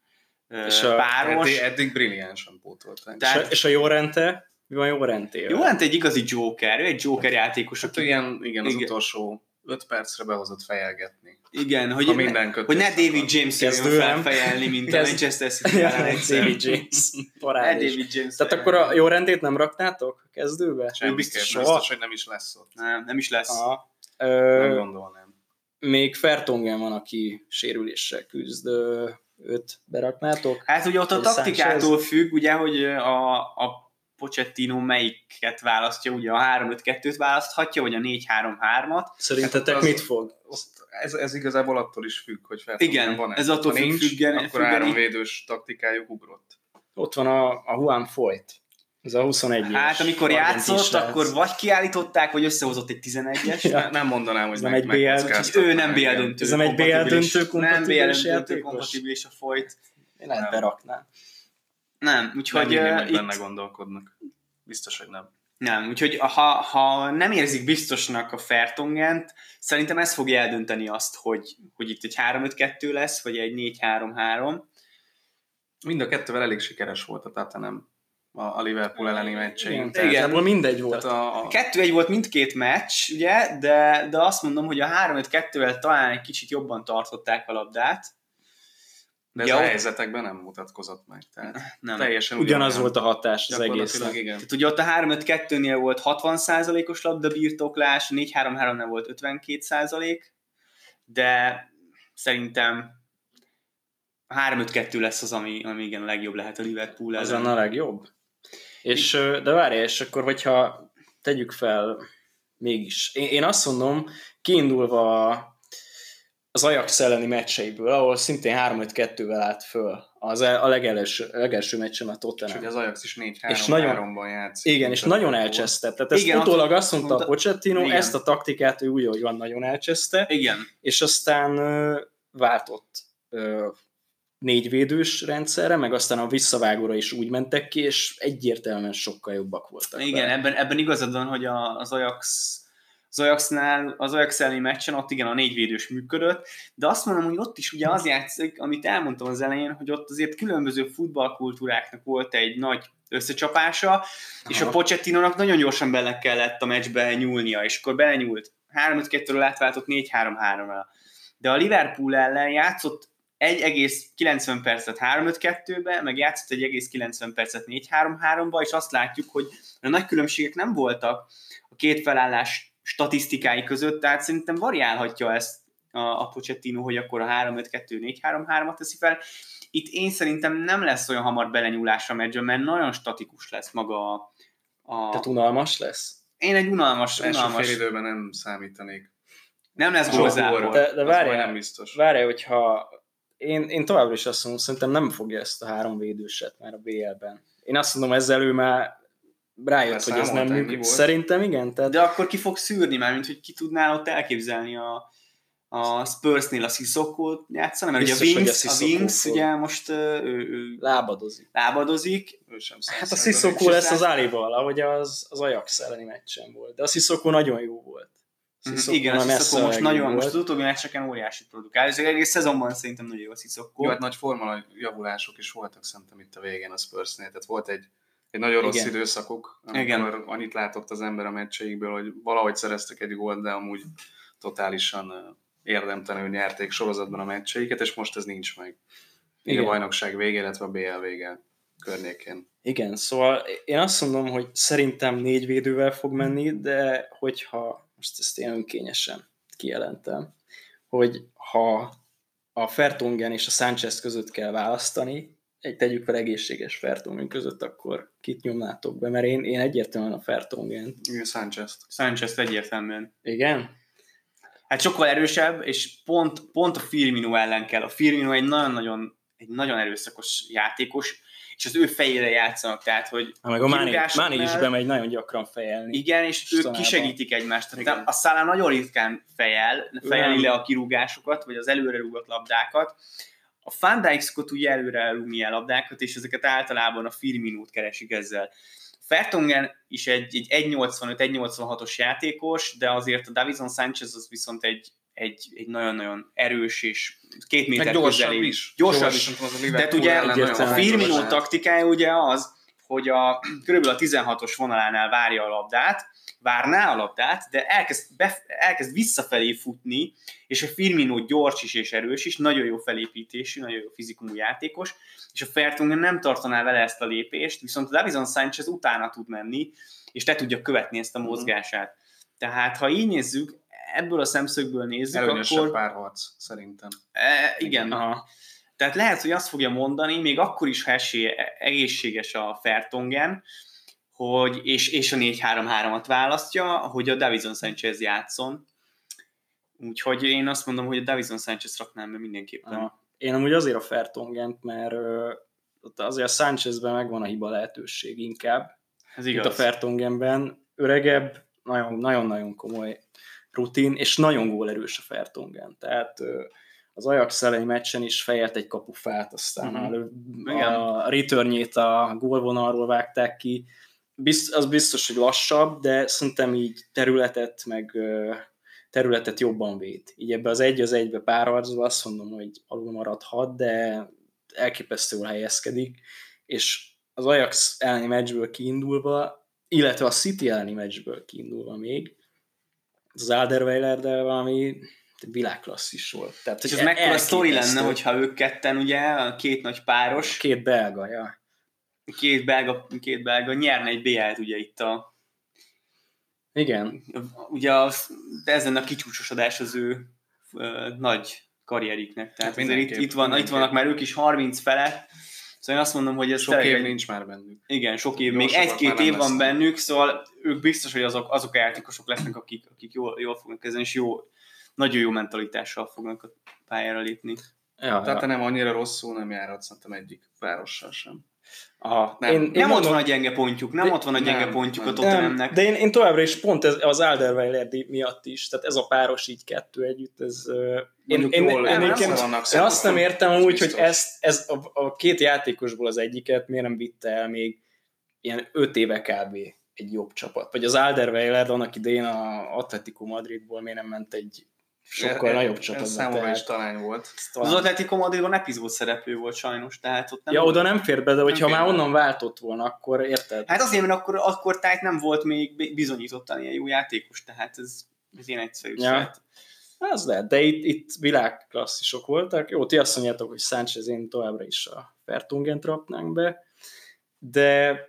és a páros. Eddig, eddig brilliánsan pótolták. Tehát, és, a, és a Jorente? Mi van Jorente? Jorente egy igazi Joker, ő egy Joker játékos. Hát aki... igen, igen, az igen. utolsó 5 percre behozott fejelgetni. Igen, hogy, ha minden ne, hogy ne David James jön felfejelni, mint a Manchester City David James. Parádés. Ne David James Tehát akkor a jó rendét nem raknátok a kezdőbe? Semmi biztos, biztos, hogy nem is lesz ott. Nem, nem is lesz. Aha. Ö, nem gondolnám. Még Fertongen van, aki sérüléssel küzd. Őt beraknátok? Hát ugye ott a taktikától függ, ugye, hogy a, a Pochettino melyiket választja, ugye a 3-5-2-t választhatja, vagy a 4-3-3-at. Szerintetek hát mit fog? Ez, ez igazából attól is függ, hogy fel Igen, van ez attól függ, nincs, függen, akkor függeni. háromvédős taktikájuk ugrott. Ott van a, a Juan Foyt. Ez a 21 Hát amikor játszott, akkor vagy kiállították, vagy összehozott egy 11-es. ja. Nem mondanám, hogy nem egy BL. Ő nem BL döntő. Ez nem egy BL döntő kompatibilis Nem BL döntő kompatibilis a folyt. Én lehet beraknám. Nem, úgyhogy... Nem uh, itt... benne gondolkodnak. Biztos, hogy nem. Nem, úgyhogy ha, ha nem érzik biztosnak a Fertongent, szerintem ez fogja eldönteni azt, hogy, hogy itt egy 3-5-2 lesz, vagy egy 4-3-3. Mind a kettővel elég sikeres volt a Tatanem a Liverpool elleni meccsein. Igen, igen. mindegy volt. a, a... Kettő egy volt mindkét meccs, ugye, de, de azt mondom, hogy a 3-5-2-vel talán egy kicsit jobban tartották a labdát, de ez ja, a helyzetekben nem mutatkozott meg. Tehát nem. Teljesen ugyanaz volt a hatás az egész. Igen. Tehát ugye ott a 3-5-2-nél volt 60%-os labdabirtoklás, 4-3-3-nál volt 52%, de szerintem a 3-5-2 lesz az, ami, ami igen a legjobb lehet a Liverpool ellen. Az a legjobb? És, de várj, és akkor hogyha tegyük fel mégis. Én, én azt mondom, kiindulva az Ajax elleni meccseiből, ahol szintén 3-5-2-vel állt föl az a legelső, legelső meccsen a Tottenham. És az Ajax is 4-3-3-ban játszik. Igen, és nagyon elcseszte. Tehát ezt igen, utólag azt mondta mondta, a Pochettino, igen. ezt a taktikát ő úgy, hogy van, nagyon elcseszte. Igen. És aztán uh, váltott uh, négyvédős rendszerre, meg aztán a visszavágóra is úgy mentek ki, és egyértelműen sokkal jobbak voltak. Igen, ebben, ebben igazad van, hogy a, az Ajax az Ajaxnál, az Ajax elleni meccsen ott igen a négyvédős működött, de azt mondom, hogy ott is ugye az játszik, amit elmondtam az elején, hogy ott azért különböző futballkultúráknak volt egy nagy összecsapása, Aha. és a Pochettinónak nagyon gyorsan bele kellett a meccsbe nyúlnia, és akkor belenyúlt. 3-5-2-ről átváltott 4-3-3-ra. De a Liverpool ellen játszott 1,90 percet 3-5-2-be, meg játszott egy egész 90 percet 4-3-3-ba, és azt látjuk, hogy a nagy különbségek nem voltak a két felállás statisztikái között, tehát szerintem variálhatja ezt a, a Pochettino, hogy akkor a 3-5-2-4-3-3-at teszi fel. Itt én szerintem nem lesz olyan hamar belenyúlás a meccsben, mert nagyon statikus lesz maga a... a... Tehát unalmas lesz? Én egy unalmas... Első unalmas... fél időben nem számítanék. Nem lesz gólzából. De, de várjál, nem biztos. Várjál, hogyha én, én továbbra is azt mondom, szerintem nem fogja ezt a három védőset már a BL-ben. Én azt mondom, ezzel ő már rájött, hogy ez nem működik. Szerintem igen. Tehát... De akkor ki fog szűrni már, mint hogy ki tudnál ott elképzelni a, a Spursnél a Sissokót játszani, mert Biztos, ugye a Wings, a, a Wings ugye most ő, ő lábadozik. lábadozik. Ő sem hát a Sissoko lesz az Álival, ahogy az, az Ajax elleni meccsen volt. De a Sissoko nagyon jó volt. Mhm, Sissoko Igen, a Sissoko most nagyon, volt. most az utóbbi meccseken óriási produkál. Ez egész szezonban szerintem nagyon jó a Sissoko. Jó, hát nagy forma javulások is voltak szerintem itt a végén a Spursnél. Tehát volt egy egy nagyon rossz Igen. időszakuk, amikor Igen. annyit látott az ember a meccseikből, hogy valahogy szereztek egy gólt, de amúgy totálisan érdemtelenül nyerték sorozatban a meccseiket, és most ez nincs meg. Így a bajnokság vége, illetve a BL vége környékén. Igen, szóval én azt mondom, hogy szerintem négy védővel fog menni, de hogyha, most ezt én önkényesen kijelentem, hogy ha a Fertongen és a Sánchez között kell választani, egy tegyük fel egészséges Fertongen között, akkor kit nyomnátok be, mert én, én egyértelműen a Fertongen. Igen, Sanchez. Sanchez egyértelműen. Igen? Hát sokkal erősebb, és pont, pont a Firmino ellen kell. A Firmino egy nagyon-nagyon egy nagyon erőszakos játékos, és az ő fejére játszanak, tehát, hogy ha, meg a Máni, Máni is bemegy nagyon gyakran fejelni. Igen, és ők kisegítik egymást. Tehát Igen. a Szálán nagyon ritkán fejel, fejeli le a kirúgásokat, vagy az előre rúgott labdákat, a Fandijkszkot ugye előre elrúgni a labdákat, és ezeket általában a Firminót keresik ezzel. Fertongen is egy, egy 1.85-1.86-os játékos, de azért a Davison Sanchez az viszont egy, egy, egy nagyon-nagyon erős és két méter Meg gyorsabb közeli. is. Gyorsabb, gyorsabb is. De ugye a Firmino taktikája ugye az, hogy a, körülbelül a 16-os vonalánál várja a labdát, várná a labdát, de elkezd, be, elkezd visszafelé futni, és a Firmino gyors is és erős is, nagyon jó felépítésű, nagyon jó fizikumú játékos, és a Fertungen nem tartaná vele ezt a lépést, viszont a Davison Sanchez utána tud menni, és te tudja követni ezt a mhm. mozgását. Tehát, ha így nézzük, ebből a szemszögből nézzük, Előnyösebb akkor... párharc, szerintem. E, igen. Aha. Tehát lehet, hogy azt fogja mondani, még akkor is, ha esély, egészséges a Fertongen, hogy, és, és a 4-3-3-at választja, hogy a Davison Sanchez játszon. Úgyhogy én azt mondom, hogy a Davison Sanchez raknám be mindenképpen. Aha. Én amúgy azért a Fertongent, mert ott azért a Sanchezben megvan a hiba lehetőség inkább. Ez igaz. Itt a Fertongenben öregebb, nagyon-nagyon komoly rutin, és nagyon gólerős a Fertongen. Tehát az Ajax elleni meccsen is fejelt egy kapufát, aztán uh-huh. a, a returnjét a gólvonalról vágták ki, bizt, az biztos, hogy lassabb, de szerintem így területet, meg területet jobban véd. Így ebbe az egy az egybe párharcba azt mondom, hogy alul maradhat, de elképesztően helyezkedik, és az Ajax elleni meccsből kiindulva, illetve a City elleni meccsből kiindulva még, az Alderweiler, de valami világklasszis volt. Tehát, és ez mekkora sztori lenne, hogyha ők ketten, ugye, a két nagy páros. Két belga, ja két belga, két belga nyerne egy BL-t ugye itt a igen. Ugye az, de ezen a kicsúcsosodás az ő ö, nagy karrieriknek. Tehát hát itt, itt, van, itt vannak már ők is 30 felett, Szóval én azt mondom, hogy ez sok év nincs már bennük. Igen, sok év, még egy-két év van bennük, szóval ők biztos, hogy azok, azok a játékosok lesznek, akik, akik jól, jól fognak kezdeni, és jó, nagyon jó mentalitással fognak a pályára lépni. Ja, Tehát ja. nem annyira rosszul nem járhatsz szerintem egyik várossal sem. Aha, nem, én, én nem mondom, ott van a gyenge pontjuk, nem de, ott van a gyenge nem, pontjuk nem, a Tottenhamnek. De én, én továbbra is pont ez, az Alderweiler miatt is, tehát ez a páros így kettő együtt, ez... Én, én, én, én, én, én, én azt nem értem úgy, hogy ez, ez a, a két játékosból az egyiket miért nem vitte el még ilyen öt éve kb. egy jobb csapat. Vagy az Alderweiler annak idején a Atletico Madridból miért nem ment egy sokkal e, nagyobb csapat. Számomra is talán volt. Talán. Az Atletico Madridban epizód szereplő volt sajnos, tehát ott nem Ja, oda nem fér be, de hogyha már onnan váltott volna, akkor érted? Hát azért, mert akkor, akkor tehát nem volt még bizonyítottan ilyen jó játékos, tehát ez, ez ilyen egyszerű. Ja. Az lehet, de itt, itt világklasszisok voltak. Jó, ti azt mondjátok, hogy Sánchez én továbbra is a Fertungen rapnánk be, de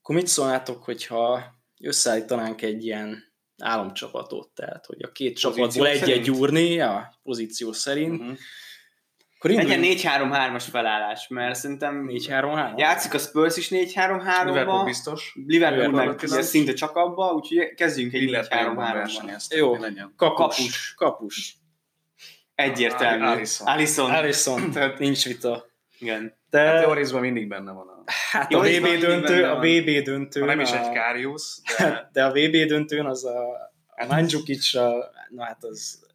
akkor mit szólnátok, hogyha összeállítanánk egy ilyen államcsapatot, tehát hogy a két csapatból egy-egy gyúrni, a pozíció szerint. Uh-huh. Akkor Legyen 4-3-3-as felállás, mert szerintem 4-3-3. játszik a Spurs is 4-3-3-ba. Liverpool biztos. Liverpool meg szinte csak abba, úgyhogy kezdjünk egy 4-3-3-ban. Jó, kapus. kapus. kapus. Egyértelmű. Alisson. Alisson. Alisson, tehát nincs vita. Igen. De... Hát mindig benne van a... Hát a VB döntő, a VB döntő. nem is egy Karius, de... de a VB döntőn az a, a Mandzukic, na hát az...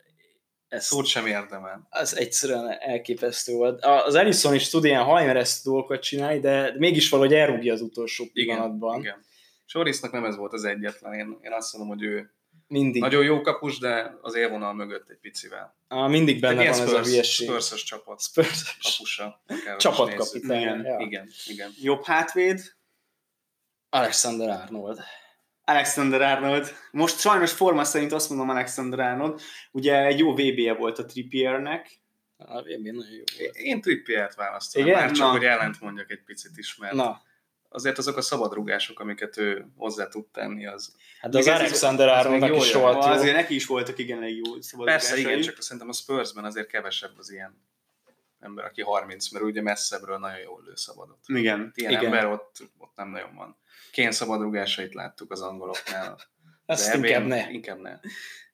Ez, Szót sem érdemel. Az egyszerűen elképesztő volt. Az Ellison is tud ilyen hajmereszt dolgokat csinálni, de mégis valahogy elrúgja az utolsó pillanatban. Igen, igen. Sorisnak nem ez volt az egyetlen. Én, én azt mondom, hogy ő mindig. Nagyon jó kapus, de az élvonal mögött egy picivel. Ah, mindig benne van Spurs, ez a hülyeség. Spurs-ös csapat. Spurs kapusa. Csapatkapitány. Igen, ja. igen, igen. Jobb hátvéd? Alexander Arnold. Alexander Arnold. Most sajnos forma szerint azt mondom Alexander Arnold. Ugye egy jó VB-je volt a Trippiernek. A VB nagyon jó volt. Én Trippiert választom. Igen? Már csak, Na. hogy ellent mondjak egy picit is, mert Na azért azok a szabadrugások, amiket ő hozzá tud tenni, az... Hát de az Alexander Áronnak is volt jó. Azért neki is voltak igen elég jó Persze, igen, csak szerintem a Spursben azért kevesebb az ilyen ember, aki 30, mert ugye messzebbről nagyon jól lő szabadot. Igen. Ilyen igen. ember ott, ott nem nagyon van. Kén szabadrugásait láttuk az angoloknál. Ezt inkább ne. Inkább ne.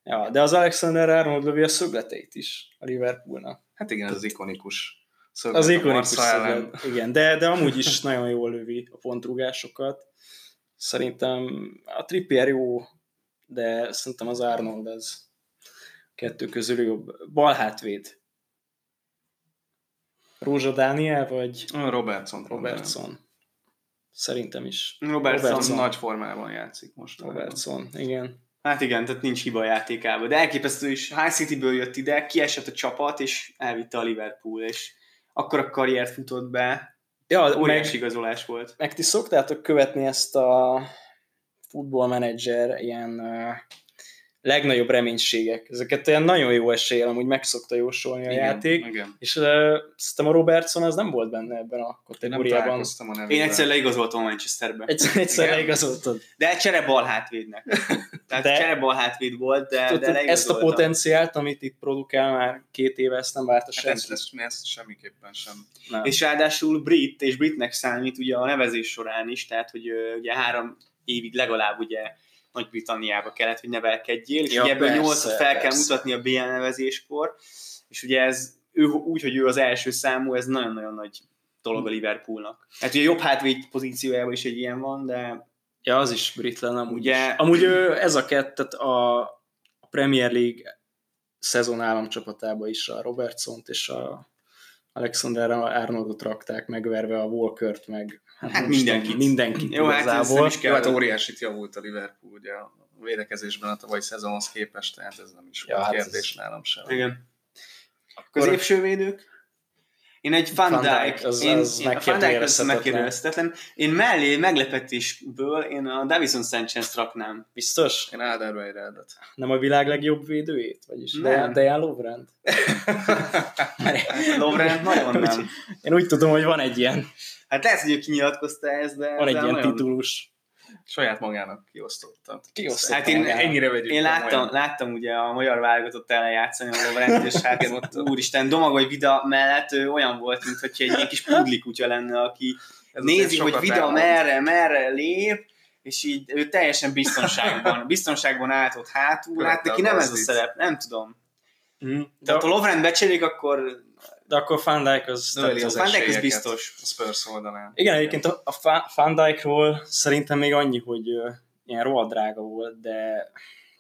Ja, de az Alexander Arnold lövi a szögleteit is a Liverpoolnak. Hát igen, ez az ikonikus szöglet az ikonikus szöglet, igen, de, de amúgy is nagyon jól lövi a pontrúgásokat. Szerintem a Trippier jó, de szerintem az Arnold ez kettő közül jobb. Bal hátvéd. Rózsa Dániel, vagy? Robertson. Robertson. Szerintem is. Robertson, Robertson nagy formában játszik most. Robertson, igen. Hát igen, tehát nincs hiba a játékában. De elképesztő is, High City-ből jött ide, kiesett a csapat, és elvitte a Liverpool, és akkor a karriert futott be. Ja, óriási meg, igazolás volt. Meg ti szoktátok követni ezt a futballmenedzser ilyen legnagyobb reménységek. Ezeket olyan nagyon jó eséllyel amúgy meg szokta jósolni a igen, játék. Igen. És uh, szerintem a Robertson az nem volt benne ebben a kategóriában. Én, Én egyszer leigazoltam a Manchesterbe. Egyszer, egyszer leigazoltad. De csere bal hátvédnek. Tehát de, csere bal hátvéd volt, de, de Ezt a potenciált, amit itt produkál már két éve, ezt nem várta hát senki. Ezt, ezt semmiképpen sem. Nem. És ráadásul brit, és britnek számít ugye a nevezés során is, tehát hogy ugye három évig legalább ugye nagy-Britanniába kellett, hogy nevelkedjél, és ja, ugye ebből nyolcat fel persze. kell mutatni a BL nevezéskor, és ugye ez ő, úgy, hogy ő az első számú, ez nagyon-nagyon nagy dolog a Liverpoolnak. Hát ugye jobb hátvéd pozíciójában is egy ilyen van, de... Ja, az is brit lenne amúgy ugye... Is. Amúgy ő, ez a kettet a Premier League szezon államcsapatában is a Robertsont és a Alexander Arnoldot rakták megverve a Walkert, meg hát, hát mindenkit. mindenkit Jó, hát ez nem is kell. Jó, hát óriásit javult a Liverpool ugye a védekezésben a tavalyi szezonhoz képest, tehát ez nem is ja, volt hát kérdés ez... nálam sem. Igen. Középsővédők? Én egy Van, Dijk, az, én, az én, a megkérdőjelezhetetlen. Én mellé meglepetésből én a Davison Sanchez raknám. Biztos? Én Alderweiredet. Nem a világ legjobb védőjét? Vagyis nem. Dejan Lovren? Lovren nagyon nem. Én úgy tudom, hogy van egy ilyen. Hát lehet, hogy ő kinyilatkozta ezt, de... Van egy ilyen nagyon... titulus. Saját magának kiosztotta. Kiosztotta hát én, ennyire vegyük. Én láttam, láttam ugye a magyar válogatott ellen játszani a Lovrend, és hát ott, úristen, Domagoly Vida mellett ő olyan volt, mint hogy egy ilyen kis pudlikutya lenne, aki Ez nézi, hogy Vida merre, merre lép, és így ő teljesen biztonságban, biztonságban állt ott hátul, hát neki nem ez a szerep, nem tudom. Mm. De ha a Lovren becserélik, akkor de akkor Van Dijk az... Növeli az, Van Dijk az biztos. A Spurs oldalán. Igen, egyébként a, a Van Dijkról szerintem még annyi, hogy ilyen rohadt drága volt, de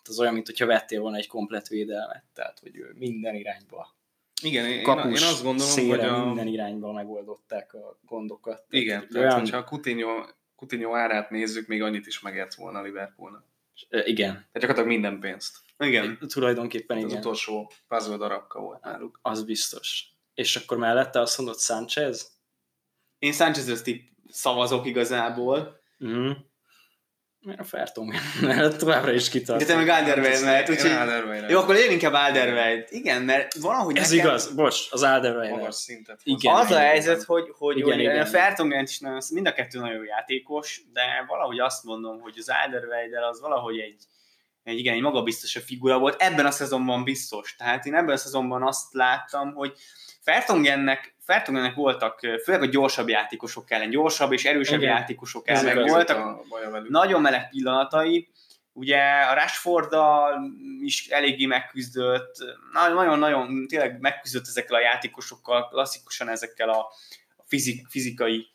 az olyan, mint hogyha vettél volna egy komplet védelmet, tehát hogy minden irányba igen, én, kapus, én azt gondolom, hogy a... minden irányba megoldották a gondokat. Igen, tehát, olyan... hogyha a Coutinho, Coutinho árát nézzük, még annyit is megért volna a Liverpoolnak. Igen. Tehát gyakorlatilag minden pénzt. Igen. Tulajdonképpen igen. Az utolsó puzzle darabka volt náluk. Az biztos. És akkor mellette azt mondod Sánchez? Én Sánchezre tipp szavazok igazából. Mm. Mert a Fertong továbbra is kitart. De te meg Alderweireld mert úgyhogy... Jó, akkor én inkább Alderweireld. Igen, mert valahogy Ez nekem... igaz, bocs, az Alderweireld. Magas szintet. Igen, az igen, a helyzet, hogy, hogy, igen, hogy igen. a Fertongent is nagyon, mind a kettő nagyon jó játékos, de valahogy azt mondom, hogy az Alderweireld az valahogy egy, egy igen, egy magabiztos a figura volt. Ebben a szezonban biztos. Tehát én ebben a szezonban azt láttam, hogy Fertongennek, Fertongennek voltak, főleg a gyorsabb játékosok ellen, gyorsabb és erősebb Igen. játékosok ellen voltak. A, nagyon meleg pillanatai, ugye a rashford is eléggé megküzdött, nagyon-nagyon tényleg megküzdött ezekkel a játékosokkal, klasszikusan ezekkel a fizik, fizikai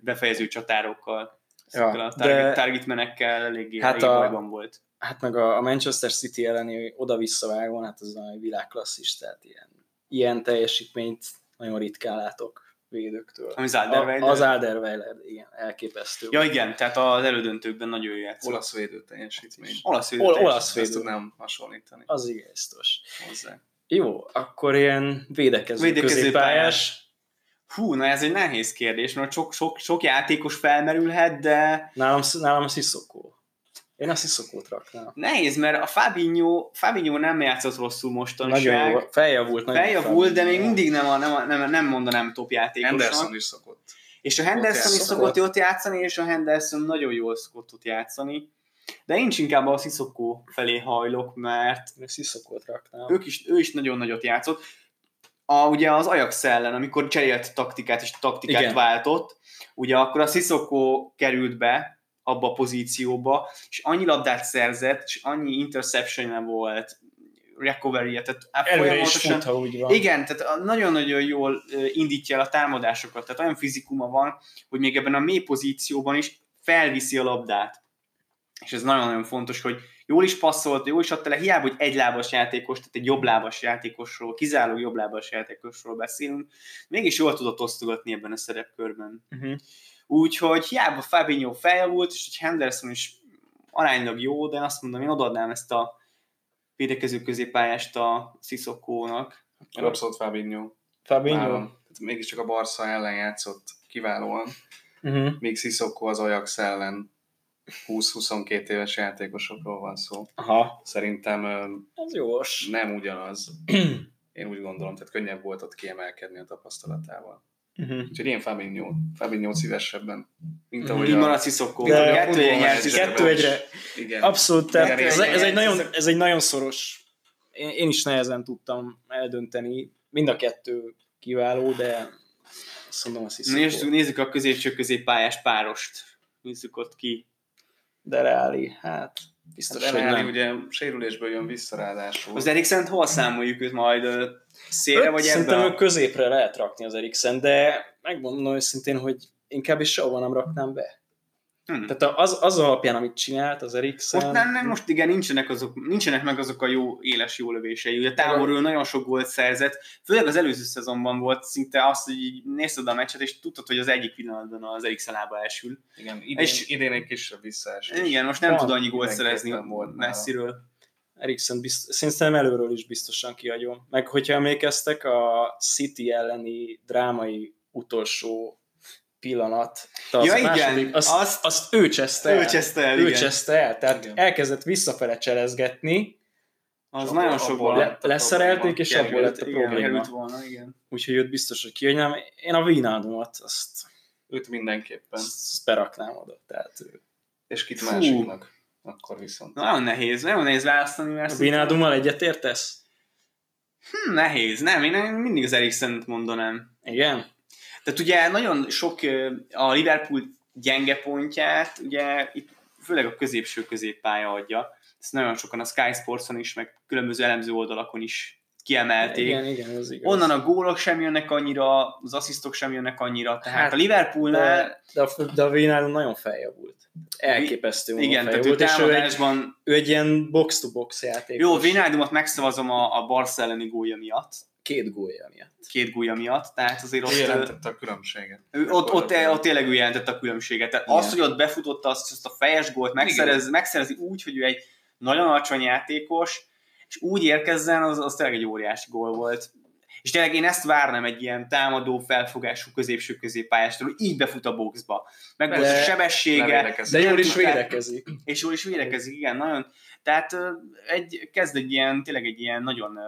befejező csatárokkal, ja, a target, target menekkel eléggé, hát eléggé a, volt. Hát meg a, Manchester City elleni oda-visszavágón, hát az a világklasszis, tehát ilyen ilyen teljesítményt nagyon ritkán látok védőktől. Ami az Alderweiler? Az Alderweiler, igen, elképesztő. Ja igen, tehát az elődöntőkben nagyon jó játszott. Olasz védő teljesítmény. Olasz védő Ol- olasz védő. Ezt tudnám hasonlítani. Az igen, biztos. Hozzá. Jó, akkor ilyen védekező, védekező középpályás. Hú, na ez egy nehéz kérdés, mert sok, sok, sok játékos felmerülhet, de... Nálam, nálam a Sissoko. Én azt Sissokót raknám. Nehéz, mert a Fabinho, Fabinho nem játszott rosszul mostanság. Nagyon jó, feljavult. Feljavult, de még mindig nem, a, nem, a, nem, nem mondanám top játékosnak. Henderson is szokott. És a Henderson is szokott jót játszani, és a Henderson nagyon jól szokott ott játszani. De én is inkább a Sissoko felé hajlok, mert Sissokót raknám. Ők is, ő is nagyon nagyot játszott. A, ugye az Ajax ellen, amikor cserélt taktikát és taktikát Igen. váltott, ugye akkor a Sissoko került be, abba a pozícióba, és annyi labdát szerzett, és annyi interception volt, recovery tehát Előre is fut, ha úgy van. Igen, tehát nagyon-nagyon jól indítja el a támadásokat, tehát olyan fizikuma van, hogy még ebben a mély pozícióban is felviszi a labdát. És ez nagyon-nagyon fontos, hogy jól is passzolt, jól is adta le, hiába, hogy egy lábas játékos, tehát egy jobb lábas játékosról, kizáró jobb lábas játékosról beszélünk, mégis jól tudott osztogatni ebben a szerepkörben. Uh-huh. Úgyhogy hiába Fabinho feljavult, és hogy Henderson is aránylag jó, de azt mondom, én odaadnám ezt a védekező középpályást a Sissokónak. Abszolút Fabinho. Fabinho? mégiscsak a Barca ellen játszott kiválóan, uh-huh. míg Sissoko az Ajax ellen 20-22 éves játékosokról van szó. Aha. Szerintem Ez jós. nem ugyanaz. Én úgy gondolom, tehát könnyebb volt ott kiemelkedni a tapasztalatával. Uh-huh. Úgyhogy én Fabinho, Fabinho szívesebben. Mint ahogy uh-huh. a Sissoko. Kettő, kettő egyre. Igen. Abszolút, tehát ez, ez, egy nagyon, ez egy nagyon szoros. Én, én is nehezen tudtam eldönteni. Mind a kettő kiváló, de azt mondom a Sissoko. Nézzük, nézzük a középső középpályás párost. Nézzük ott ki. De Reáli, hát biztos, hát Reáli ugye sérülésből jön vissza ráadásul. Az Eriksen hol számoljuk őt majd szélre, vagy Szerintem ebbe? középre lehet rakni az Eriksen, de megmondom őszintén, hogy inkább is sehova nem raknám be. Hmm. Tehát az, az alapján, amit csinált az Eriksen... Most, nem, nem, most igen, nincsenek, azok, nincsenek meg azok a jó, éles jó lövései. Ugye távolról nagyon sok gólt szerzett, főleg az előző szezonban volt szinte azt, hogy így nézted a meccset, és tudtad, hogy az egyik pillanatban az Eriksen lába esül. Igen, idén, és, idén egy kisebb visszaesés. Igen, most nem Van, tud annyi gólt szerezni messziről. Eriksen bizt, szerintem előről is biztosan kiadjon. Meg hogyha emlékeztek, a City elleni drámai utolsó pillanat. Az ja, második, igen, azt, azt, azt ő cseszte el. Ő cseszte el, ő igen. cseszte el, tehát igen. elkezdett visszafele cselezgetni, az abból, nagyon sok le, leszerelték, és abból lett a probléma. Igen, volna, igen. Úgyhogy őt biztos, hogy kiadjam. Én a Vínádomat, azt őt mindenképpen. Azt beraknám oda, tehát ő És kit Fú. másiknak? Akkor viszont. Nagyon nehéz, nagyon nehéz választani. Mert a Binádummal egyetértesz? Hm, nehéz, nem, én mindig az Eriksen mondanám. Igen? Tehát ugye nagyon sok a Liverpool gyenge pontját, ugye itt főleg a középső középpálya adja. Ezt nagyon sokan a Sky Sportson is, meg különböző elemző oldalakon is kiemelték. Igen, igen, ez igaz. Onnan a gólok sem jönnek annyira, az asszisztok sem jönnek annyira, tehát hát, a Liverpoolnál... De, de a, de a Vinálon nagyon feljavult. Elképesztő Igen, tehát ő támadásban... Ő egy, ő egy ilyen box-to-box játék. Jó, Vinaldumot megszavazom a, a Barca elleni gólja miatt. Két gólja miatt. Két gólya miatt, tehát azért ott... jelentette a különbséget. Ő, ott, ott, ott, ott tényleg ő jelentette a különbséget. Tehát Igen. az, hogy ott befutotta azt, azt a fejes gólt, megszerez, megszerezi úgy, hogy ő egy nagyon alacsony játékos, és úgy érkezzen, az, az tényleg egy óriási gól volt. És tényleg én ezt várnám egy ilyen támadó, felfogású középső középpályástól, hogy így befut a boxba. Meg a sebessége. De jól is védekezik. És jól is védekezik, igen, nagyon. Tehát egy, kezd egy ilyen, tényleg egy ilyen nagyon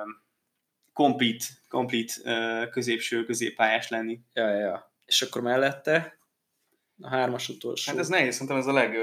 complete, complete középső középpályás lenni. Ja, ja, ja. És akkor mellette a hármas utolsó. Hát ez nehéz, szerintem ez a leg,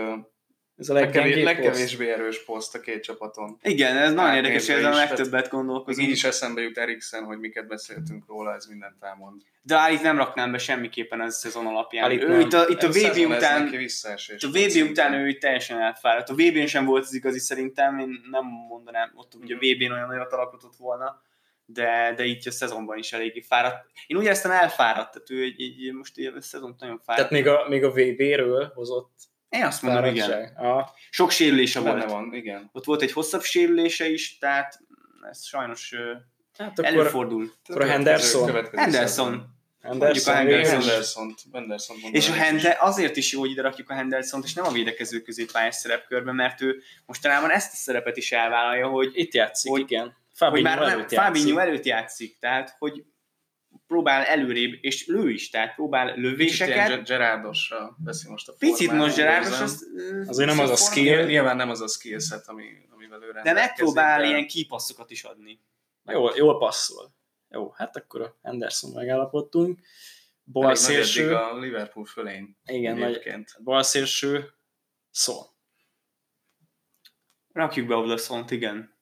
ez a legkevés, legkevésbé erős poszt a két csapaton. Igen, ez nagyon érdekes, hogy a legtöbbet gondolkozunk. Így is eszembe jut Eriksen, hogy miket beszéltünk róla, ez mindent elmond. De Alit nem raknám be semmiképpen ez a szezon alapján. ő, itt a, itt a VB után, itt a VB után ő teljesen elfáradt. A VB-n sem volt az igazi szerintem, én nem mondanám, ott ugye a mhm. VB-n olyan nagyot alkotott volna de, de így a szezonban is eléggé fáradt. Én úgy éreztem elfáradt, tehát ő egy, egy, most egy, a szezon nagyon fáradt. Tehát még a, még a VB-ről hozott én azt mondom, igen. A... Sok sérülése Benne volt. van, igen. Ott volt egy hosszabb sérülése is, tehát ez sajnos hát akkor, előfordul. Akkor a Henderson. Henderson. Henderson. A Henderson. Henderson és a Hende azért is jó, hogy ide rakjuk a Henderson-t, és nem a védekező középpályás szerepkörben, mert ő mostanában ezt a szerepet is elvállalja, hogy itt játszik, hogy, igen. Hogy már előtt előtt játszik, tehát hogy próbál előrébb, és lő is, tehát próbál lövéseket. Kicsit Gerardosra veszi most a Picit most Gerardos, az, azért nem az a skill. Nyilván nem az a skillset, ami, amivel ő De megpróbál ilyen kipasszokat is adni. Jó, jól passzol. Jó, hát akkor a Henderson megállapodtunk. Bal szélső. a Liverpool fölén. Igen, nagy, bal szélső szól. Rakjuk be oda szont, igen.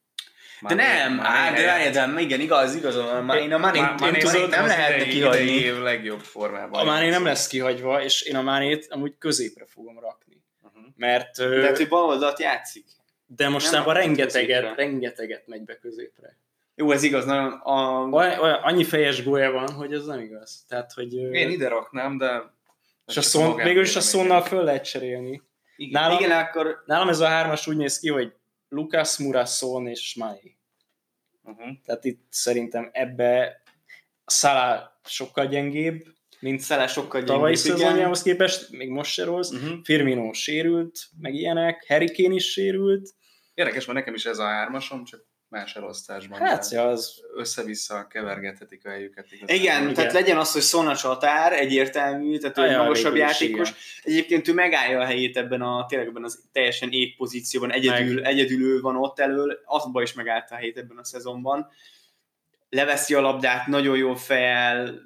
De nem, á, de rájöttem, igen, igaz, igaz, már én a Manét, én tudod, nem lehetne kihagyni. Év legjobb formában. A Mané nem lesz kihagyva, és én a Manét amúgy középre fogom rakni. Uh-huh. Mert... De hát, hogy bal oldalt játszik. De mostanában rengeteget, rengeteget megy be középre. Jó, ez igaz, nagyon... A... Olyan, olyan, annyi fejes gólya van, hogy ez nem igaz. Tehát, hogy... Én ide raknám, de... És a szon, végül is a szonnal föl lehet cserélni. Igen, nálam, igen, akkor... nálam ez a hármas úgy néz ki, hogy Lucas Murasson és Mai. Uh-huh. Tehát itt szerintem ebbe Szalá sokkal gyengébb, mint Szalá sokkal gyengébb. Tavalyi szezonjához képest, még most se rossz. Uh-huh. Firmino sérült, meg ilyenek, Harry Kane is sérült. Érdekes, mert nekem is ez a hármasom, csak más elosztásban. Hát, ja, az... Össze-vissza kevergethetik a helyüket. Igazán. Igen, igen, tehát legyen az, hogy Szona csatár, egyértelmű, tehát ő egy magasabb játékos. Igen. Egyébként ő megállja a helyét ebben a, tényleg ebben az teljesen épp pozícióban, egyedül, Meg. egyedül ő van ott elől, azba is megállta a helyét ebben a szezonban. Leveszi a labdát, nagyon jól fejel,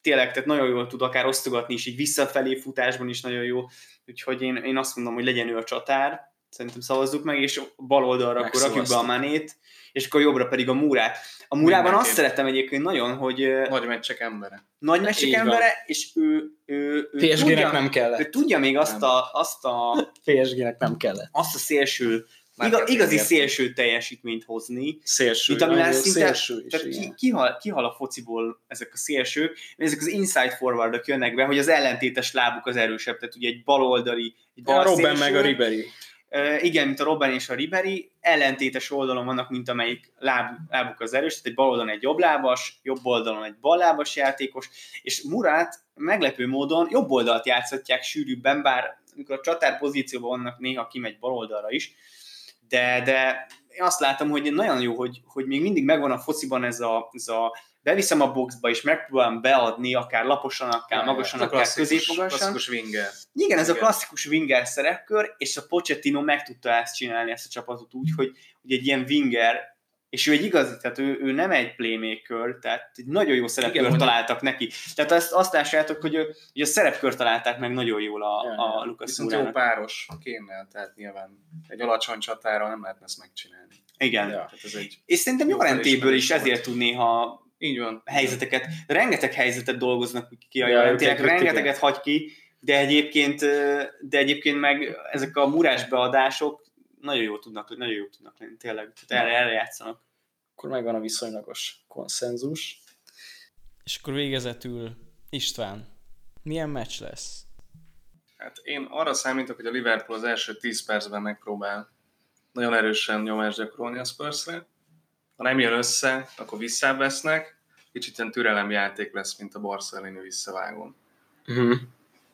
tényleg, tehát nagyon jól tud akár osztogatni is, így visszafelé futásban is nagyon jó. Úgyhogy én, én azt mondom, hogy legyen ő a csatár, szerintem szavazzuk meg, és bal oldalra akkor rakjuk be a manét, és akkor jobbra pedig a múrát. A múrában azt szerettem egyébként nagyon, hogy... Nagy meccsek embere. Nagy meccsek embere, és ő, ő, ő PSG-nek nem kellett. Ő tudja még azt a, azt a... PSG-nek nem kellett. Azt a szélső Iga, igazi szélső teljesítményt hozni. Szélső, mint amivel szinte, szélső is, tehát ki, kihal, kihal, a fociból ezek a szélsők, ezek az inside forwardok jönnek be, hogy az ellentétes lábuk az erősebb, tehát ugye egy baloldali, egy bal a Robben meg a Ribery igen, mint a Robben és a Ribery, ellentétes oldalon vannak, mint amelyik láb, lábuk az erős, tehát egy bal oldalon egy jobblábas, jobb oldalon egy ballábas játékos, és Murát meglepő módon jobb oldalt játszhatják sűrűbben, bár amikor a csatár pozícióban vannak, néha kimegy bal oldalra is, de, de én azt látom, hogy nagyon jó, hogy, hogy még mindig megvan a fociban ez a, ez a beviszem a boxba, és megpróbálom beadni, akár laposan, akár ja, magasan, akár középmagasan. Klasszikus winger. Igen, ez Igen. a klasszikus winger szerepkör, és a Pochettino meg tudta ezt csinálni, ezt a csapatot úgy, hogy, hogy egy ilyen winger és ő egy igazi, tehát ő, ő nem egy playmaker, tehát egy nagyon jó szerepkört találtak neki. Tehát azt, azt lássátok, hogy, ő, hogy a szerepkört találták meg nagyon jól a, ja, a Lucas Viszont jó páros kéne, tehát nyilván egy alacsony csatára nem lehetne ezt megcsinálni. Igen. Ja, ez egy és szerintem jó rendéből is ezért tud néha így van. helyzeteket, rengeteg helyzetet dolgoznak ki a ja, rengeteget hagy ki, de egyébként, de egyébként meg ezek a murásbeadások nagyon jó tudnak, nagyon jó tudnak lenni, tényleg, tehát erre, erre játszanak. Akkor megvan a viszonylagos konszenzus. És akkor végezetül István, milyen meccs lesz? Hát én arra számítok, hogy a Liverpool az első 10 percben megpróbál nagyon erősen nyomást gyakorolni a spurs -re. Ha nem jön össze, akkor visszavesznek. Kicsit ilyen türelemjáték lesz, mint a Barca elleni visszavágón. Uh-huh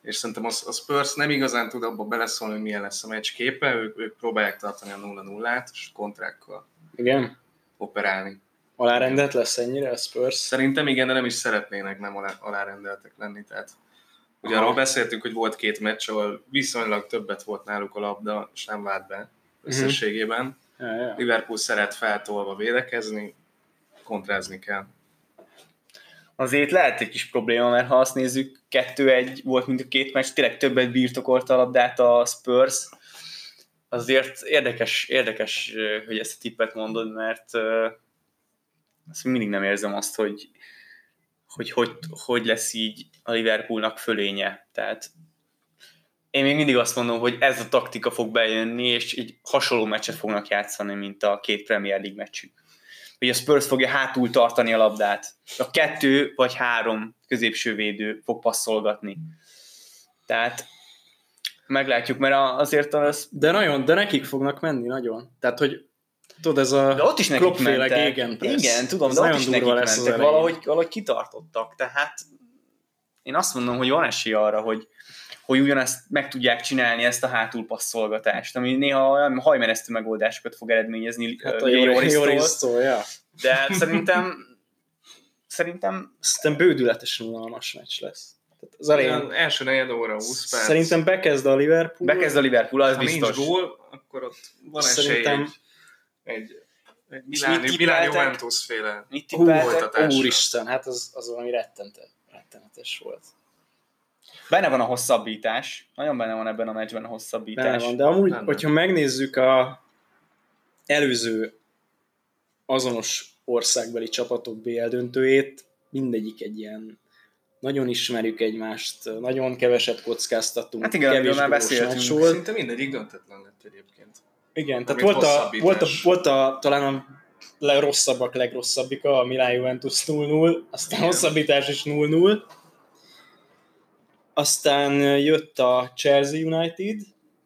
és szerintem a, a Spurs nem igazán tud abba beleszólni, hogy milyen lesz a meccs képe, ők, ők próbálják tartani a 0-0-át, és kontrákkal igen. operálni. Alárendelt lesz ennyire a Spurs? Szerintem igen, de nem is szeretnének nem alá, alárendeltek lenni, tehát ugye arról beszéltünk, hogy volt két meccs, ahol viszonylag többet volt náluk a labda, és nem vált be összességében. Uh-huh. Ja, ja. Liverpool szeret feltolva védekezni, kontrázni kell azért lehet egy kis probléma, mert ha azt nézzük, kettő-egy volt mind a két meccs, tényleg többet birtokolta a labdát a Spurs, azért érdekes, érdekes, hogy ezt a tippet mondod, mert azt mindig nem érzem azt, hogy hogy, hogy hogy lesz így a Liverpoolnak fölénye. Tehát én még mindig azt mondom, hogy ez a taktika fog bejönni, és így hasonló meccset fognak játszani, mint a két Premier League meccsük hogy a Spurs fogja hátul tartani a labdát. A kettő vagy három középső védő fog passzolgatni. Tehát meglátjuk, mert azért az... De nagyon, de nekik fognak menni nagyon. Tehát, hogy tudod, ez a de ott is nekik mentek. Igen, igen, tudom, de ott is nekik mentek. Valahogy, valahogy kitartottak. Tehát én azt mondom, hogy van esély arra, hogy, hogy ugyanezt meg tudják csinálni, ezt a hátulpasszolgatást, ami néha olyan hajmeresztő megoldásokat fog eredményezni hát a Jorisztól. Ja. De szerintem szerintem... Szerintem bődületesen unalmas meccs lesz. Tehát az elején... első negyed óra, 20 perc. Szerintem bekezd a Liverpool. Bekezd a Liverpool, az ha biztos. nincs gól, akkor ott van szerintem... esély egy, egy, egy Milán, Milán Juventus féle mit Hú, Úristen, hát az, az valami rettente, rettenetes volt. Benne van a hosszabbítás. Nagyon benne van ebben a meccsben a hosszabbítás. Benne van, de amúgy, benne. hogyha megnézzük a előző azonos országbeli csapatok BL döntőjét, mindegyik egy ilyen nagyon ismerjük egymást, nagyon keveset kockáztatunk, hát igen, kevés már beszéltünk. Volt. Szinte mindegyik döntetlen lett egyébként. Igen, tehát volt a, volt, a, volt a, talán a legrosszabbak legrosszabbik a Milan Juventus 0-0, aztán igen. hosszabbítás is 0-0, aztán jött a Chelsea United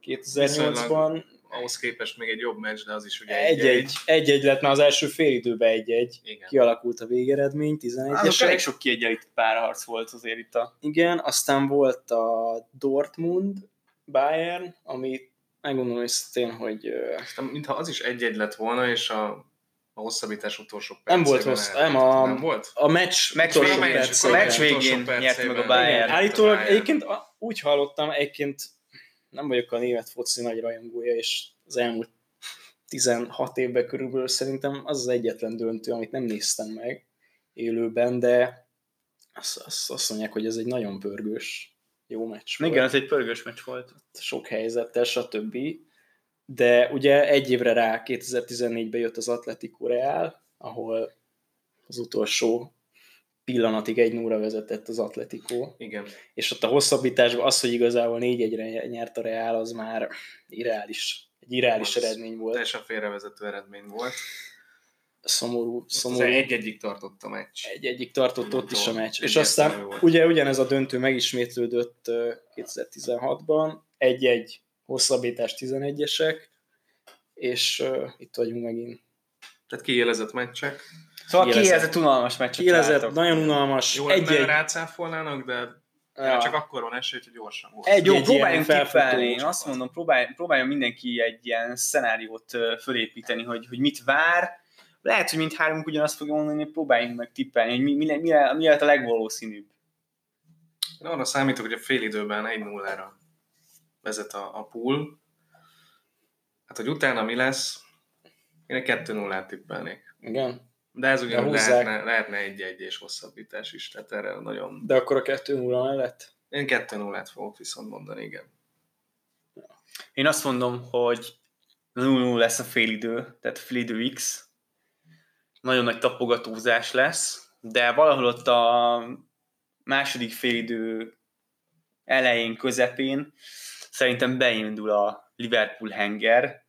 2008-ban. Ahhoz képest még egy jobb meccs, de az is ugye egy-egy. Egy-egy lett már az első fél időben egy-egy. Igen. Kialakult a végeredmény, 11 es elég sok kiegyenlített párharc volt azért itt a... Igen, aztán volt a Dortmund, Bayern, ami megmondom őszintén, hogy... Aztán, mintha az is egy-egy lett volna, és a a hosszabbítás utolsó percében. Nem volt hossz, nem, a, nem volt? A meccs, meccs végén, perc, a meccs végén nyert meg a Bayern. Állítólag egyébként úgy hallottam, egyébként nem vagyok a német foci nagy rajongója, és az elmúlt 16 évben körülbelül szerintem az az egyetlen döntő, amit nem néztem meg élőben, de azt, azt, azt mondják, hogy ez egy nagyon pörgős jó meccs volt. Igen, ez egy pörgős meccs volt. Sok helyzettel, stb de ugye egy évre rá 2014-ben jött az Atletico Real, ahol az utolsó pillanatig egy nóra vezetett az Atletico. Igen. És ott a hosszabbításban az, hogy igazából 4-1-re nyert a Real, az már irreális, egy irreális az eredmény volt. Teljesen félrevezető eredmény volt. Szomorú, szomorú. egy-egyig tartott a meccs. Egy-egyig tartott ott is a meccs. És aztán ugye ugyanez a döntő megismétlődött 2016-ban, egy-egy hosszabbítás 11-esek, és uh, itt vagyunk megint. Tehát kiélezett meccsek. Szóval kiélezett unalmas meccsek. Kiélezett, nagyon unalmas. Jó, egy, egy... rácáfolnának, de ja. csak akkor van esély, hogy gyorsan volt. Egy, Jó, egy próbáljunk tippelni. Én azt mondom, próbálj, próbáljon mindenki egy ilyen szenáriót fölépíteni, hogy, hogy mit vár. Lehet, hogy mindhármunk ugyanazt fogja mondani, hogy próbáljunk meg tippelni, hogy mi, mi, mi, mi lehet a legvalószínűbb. Én arra számítok, hogy a fél időben 1-0-ra vezet a, a pool. Hát, hogy utána mi lesz, Én egy 2-0-át tippelnék. Igen? De ez ugyan lehetne, lehetne egy-egy és hosszabbítás is, tehát erre nagyon... De akkor a 2-0 mellett? Én 2-0-át fogok viszont mondani, igen. Én azt mondom, hogy 0-0 lesz a félidő, tehát félidő X. Nagyon nagy tapogatózás lesz, de valahol ott a második félidő elején, közepén szerintem beindul a Liverpool henger,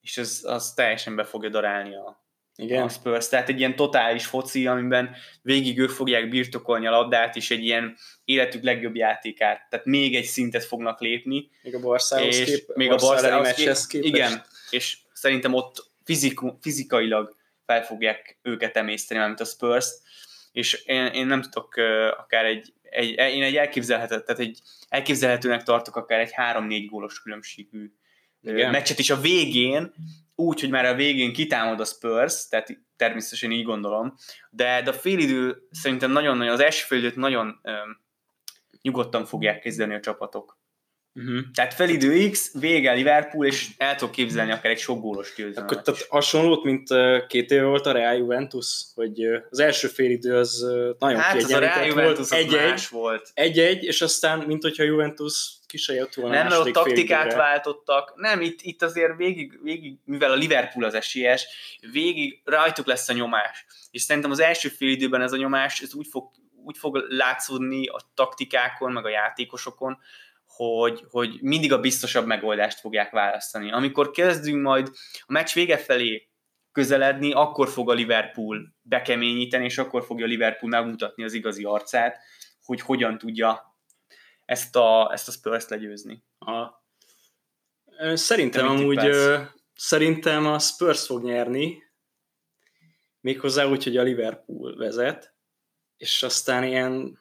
és az, az teljesen be fogja darálni a, igen. a Spurs. Tehát egy ilyen totális foci, amiben végig ők fogják birtokolni a labdát, és egy ilyen életük legjobb játékát. Tehát még egy szintet fognak lépni. Még a Barszához kép, még a Barszához kép, Igen, és szerintem ott fiziku, fizikailag fel fogják őket emészteni, mint a Spurs, és én, én nem tudok uh, akár egy, egy, én egy elképzelhető, tehát egy elképzelhetőnek tartok akár egy 3-4 gólos különbségű Igen. meccset is a végén, úgy, hogy már a végén kitámad a Spurs, tehát természetesen így gondolom, de, de a félidő szerintem nagyon-nagyon, az első félidőt nagyon um, nyugodtan fogják kezdeni a csapatok. Uh-huh. Tehát felidő X, vége Liverpool, és el tudok képzelni akár egy sok gólos győzelmet. Akkor tehát hasonlót, mint két éve volt a Real Juventus, hogy az első félidő az nagyon hát az a Real Juventus volt, egy-egy, volt. Egy-egy, és aztán, mint hogyha a Juventus ki se jött volna Nem, mert ott taktikát félidőre. váltottak. Nem, itt, itt azért végig, végig, mivel a Liverpool az esélyes, végig rajtuk lesz a nyomás. És szerintem az első félidőben ez a nyomás ez úgy fog, úgy fog látszódni a taktikákon, meg a játékosokon, hogy, hogy mindig a biztosabb megoldást fogják választani. Amikor kezdünk majd a meccs vége felé közeledni, akkor fog a Liverpool bekeményíteni, és akkor fogja a Liverpool megmutatni az igazi arcát, hogy hogyan tudja ezt a, ezt a Spurs legyőzni. A, szerintem amúgy szerintem a Spurs fog nyerni, méghozzá úgy, hogy a Liverpool vezet, és aztán ilyen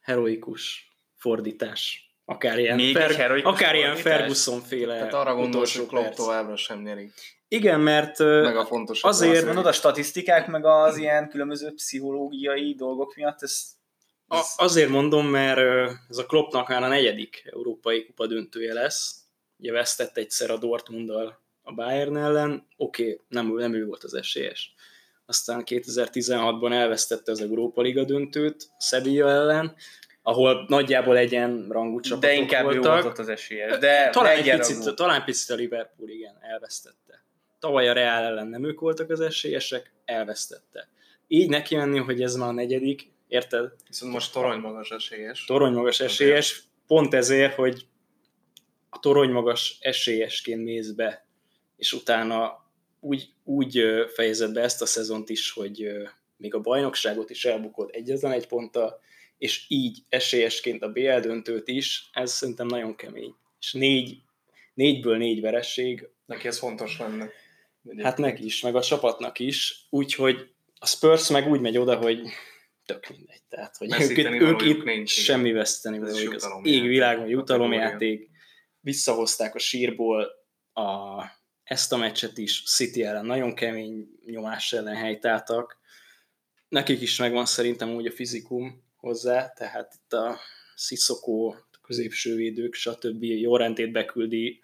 heroikus fordítás Akár ilyen, Még Fer- akár ilyen Ferguson féle Tehát arra gondolsz, hogy Klopp továbbra sem nyeri. Igen, mert meg a fontos azért mondod a statisztikák, meg az ilyen különböző pszichológiai dolgok miatt, ez, ez... A, azért mondom, mert ez a Kloppnak már a negyedik európai kupa döntője lesz. Ugye vesztett egyszer a Dortmunddal a Bayern ellen, oké, okay, nem, nem ő volt az esélyes. Aztán 2016-ban elvesztette az Európa Liga döntőt Sevilla ellen, ahol nagyjából egyen rangú csapatok De inkább voltak. jó volt az esélyes. De talán, egy picit, talán picit a Liverpool, igen, elvesztette. Tavaly a Real ellen nem ők voltak az esélyesek, elvesztette. Így neki menni, hogy ez már a negyedik, érted? Viszont most torony magas esélyes. Torony magas esélyes, pont ezért, hogy a torony magas esélyesként mész be, és utána úgy, úgy fejezed be ezt a szezont is, hogy még a bajnokságot is elbukod egyetlen egy ponttal, és így esélyesként a BL döntőt is, ez szerintem nagyon kemény. És négy, négyből négy veresség. Neki ez fontos lenne. Hát neki is, meg a csapatnak is, úgyhogy a Spurs meg úgy megy oda, hogy tök mindegy. Tehát, hogy ők, itt, ők itt nincs, semmi veszteni, ez az égvilágon jutalomjáték, visszahozták a sírból a, ezt a meccset is, City ellen nagyon kemény nyomás ellen helytáltak. Nekik is megvan szerintem úgy a fizikum, hozzá, tehát itt a Sziszokó, középső védők, stb. jó rendét beküldi.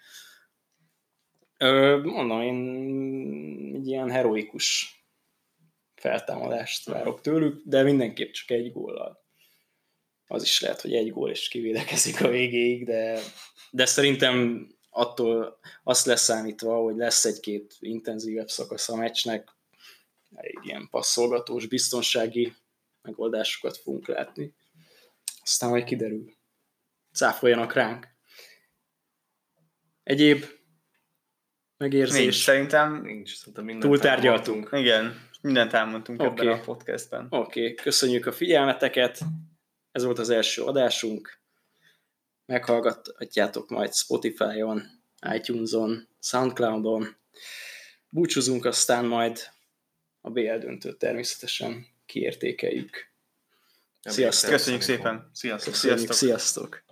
Ö, mondom, én egy ilyen heroikus feltámadást várok tőlük, de mindenképp csak egy góllal. Az is lehet, hogy egy gól is kivédekezik a végéig, de, de szerintem attól azt leszámítva, hogy lesz egy-két intenzívebb szakasz a meccsnek, egy ilyen passzolgatós, biztonsági megoldásokat fogunk látni. Aztán majd kiderül. Cáfoljanak ránk. Egyéb megérzés? Nincs, szerintem nincs. Szerintem Túltárgyaltunk. Igen, mindent elmondtunk okay. ebben a podcastben. Oké, okay. köszönjük a figyelmeteket. Ez volt az első adásunk. Meghallgathatjátok majd Spotify-on, iTunes-on, Soundcloud-on. Búcsúzunk aztán majd a BL döntőt természetesen kiértékeljük. Sziasztok! Köszönjük szépen! Sziasztok! Köszönjük, sziasztok! sziasztok.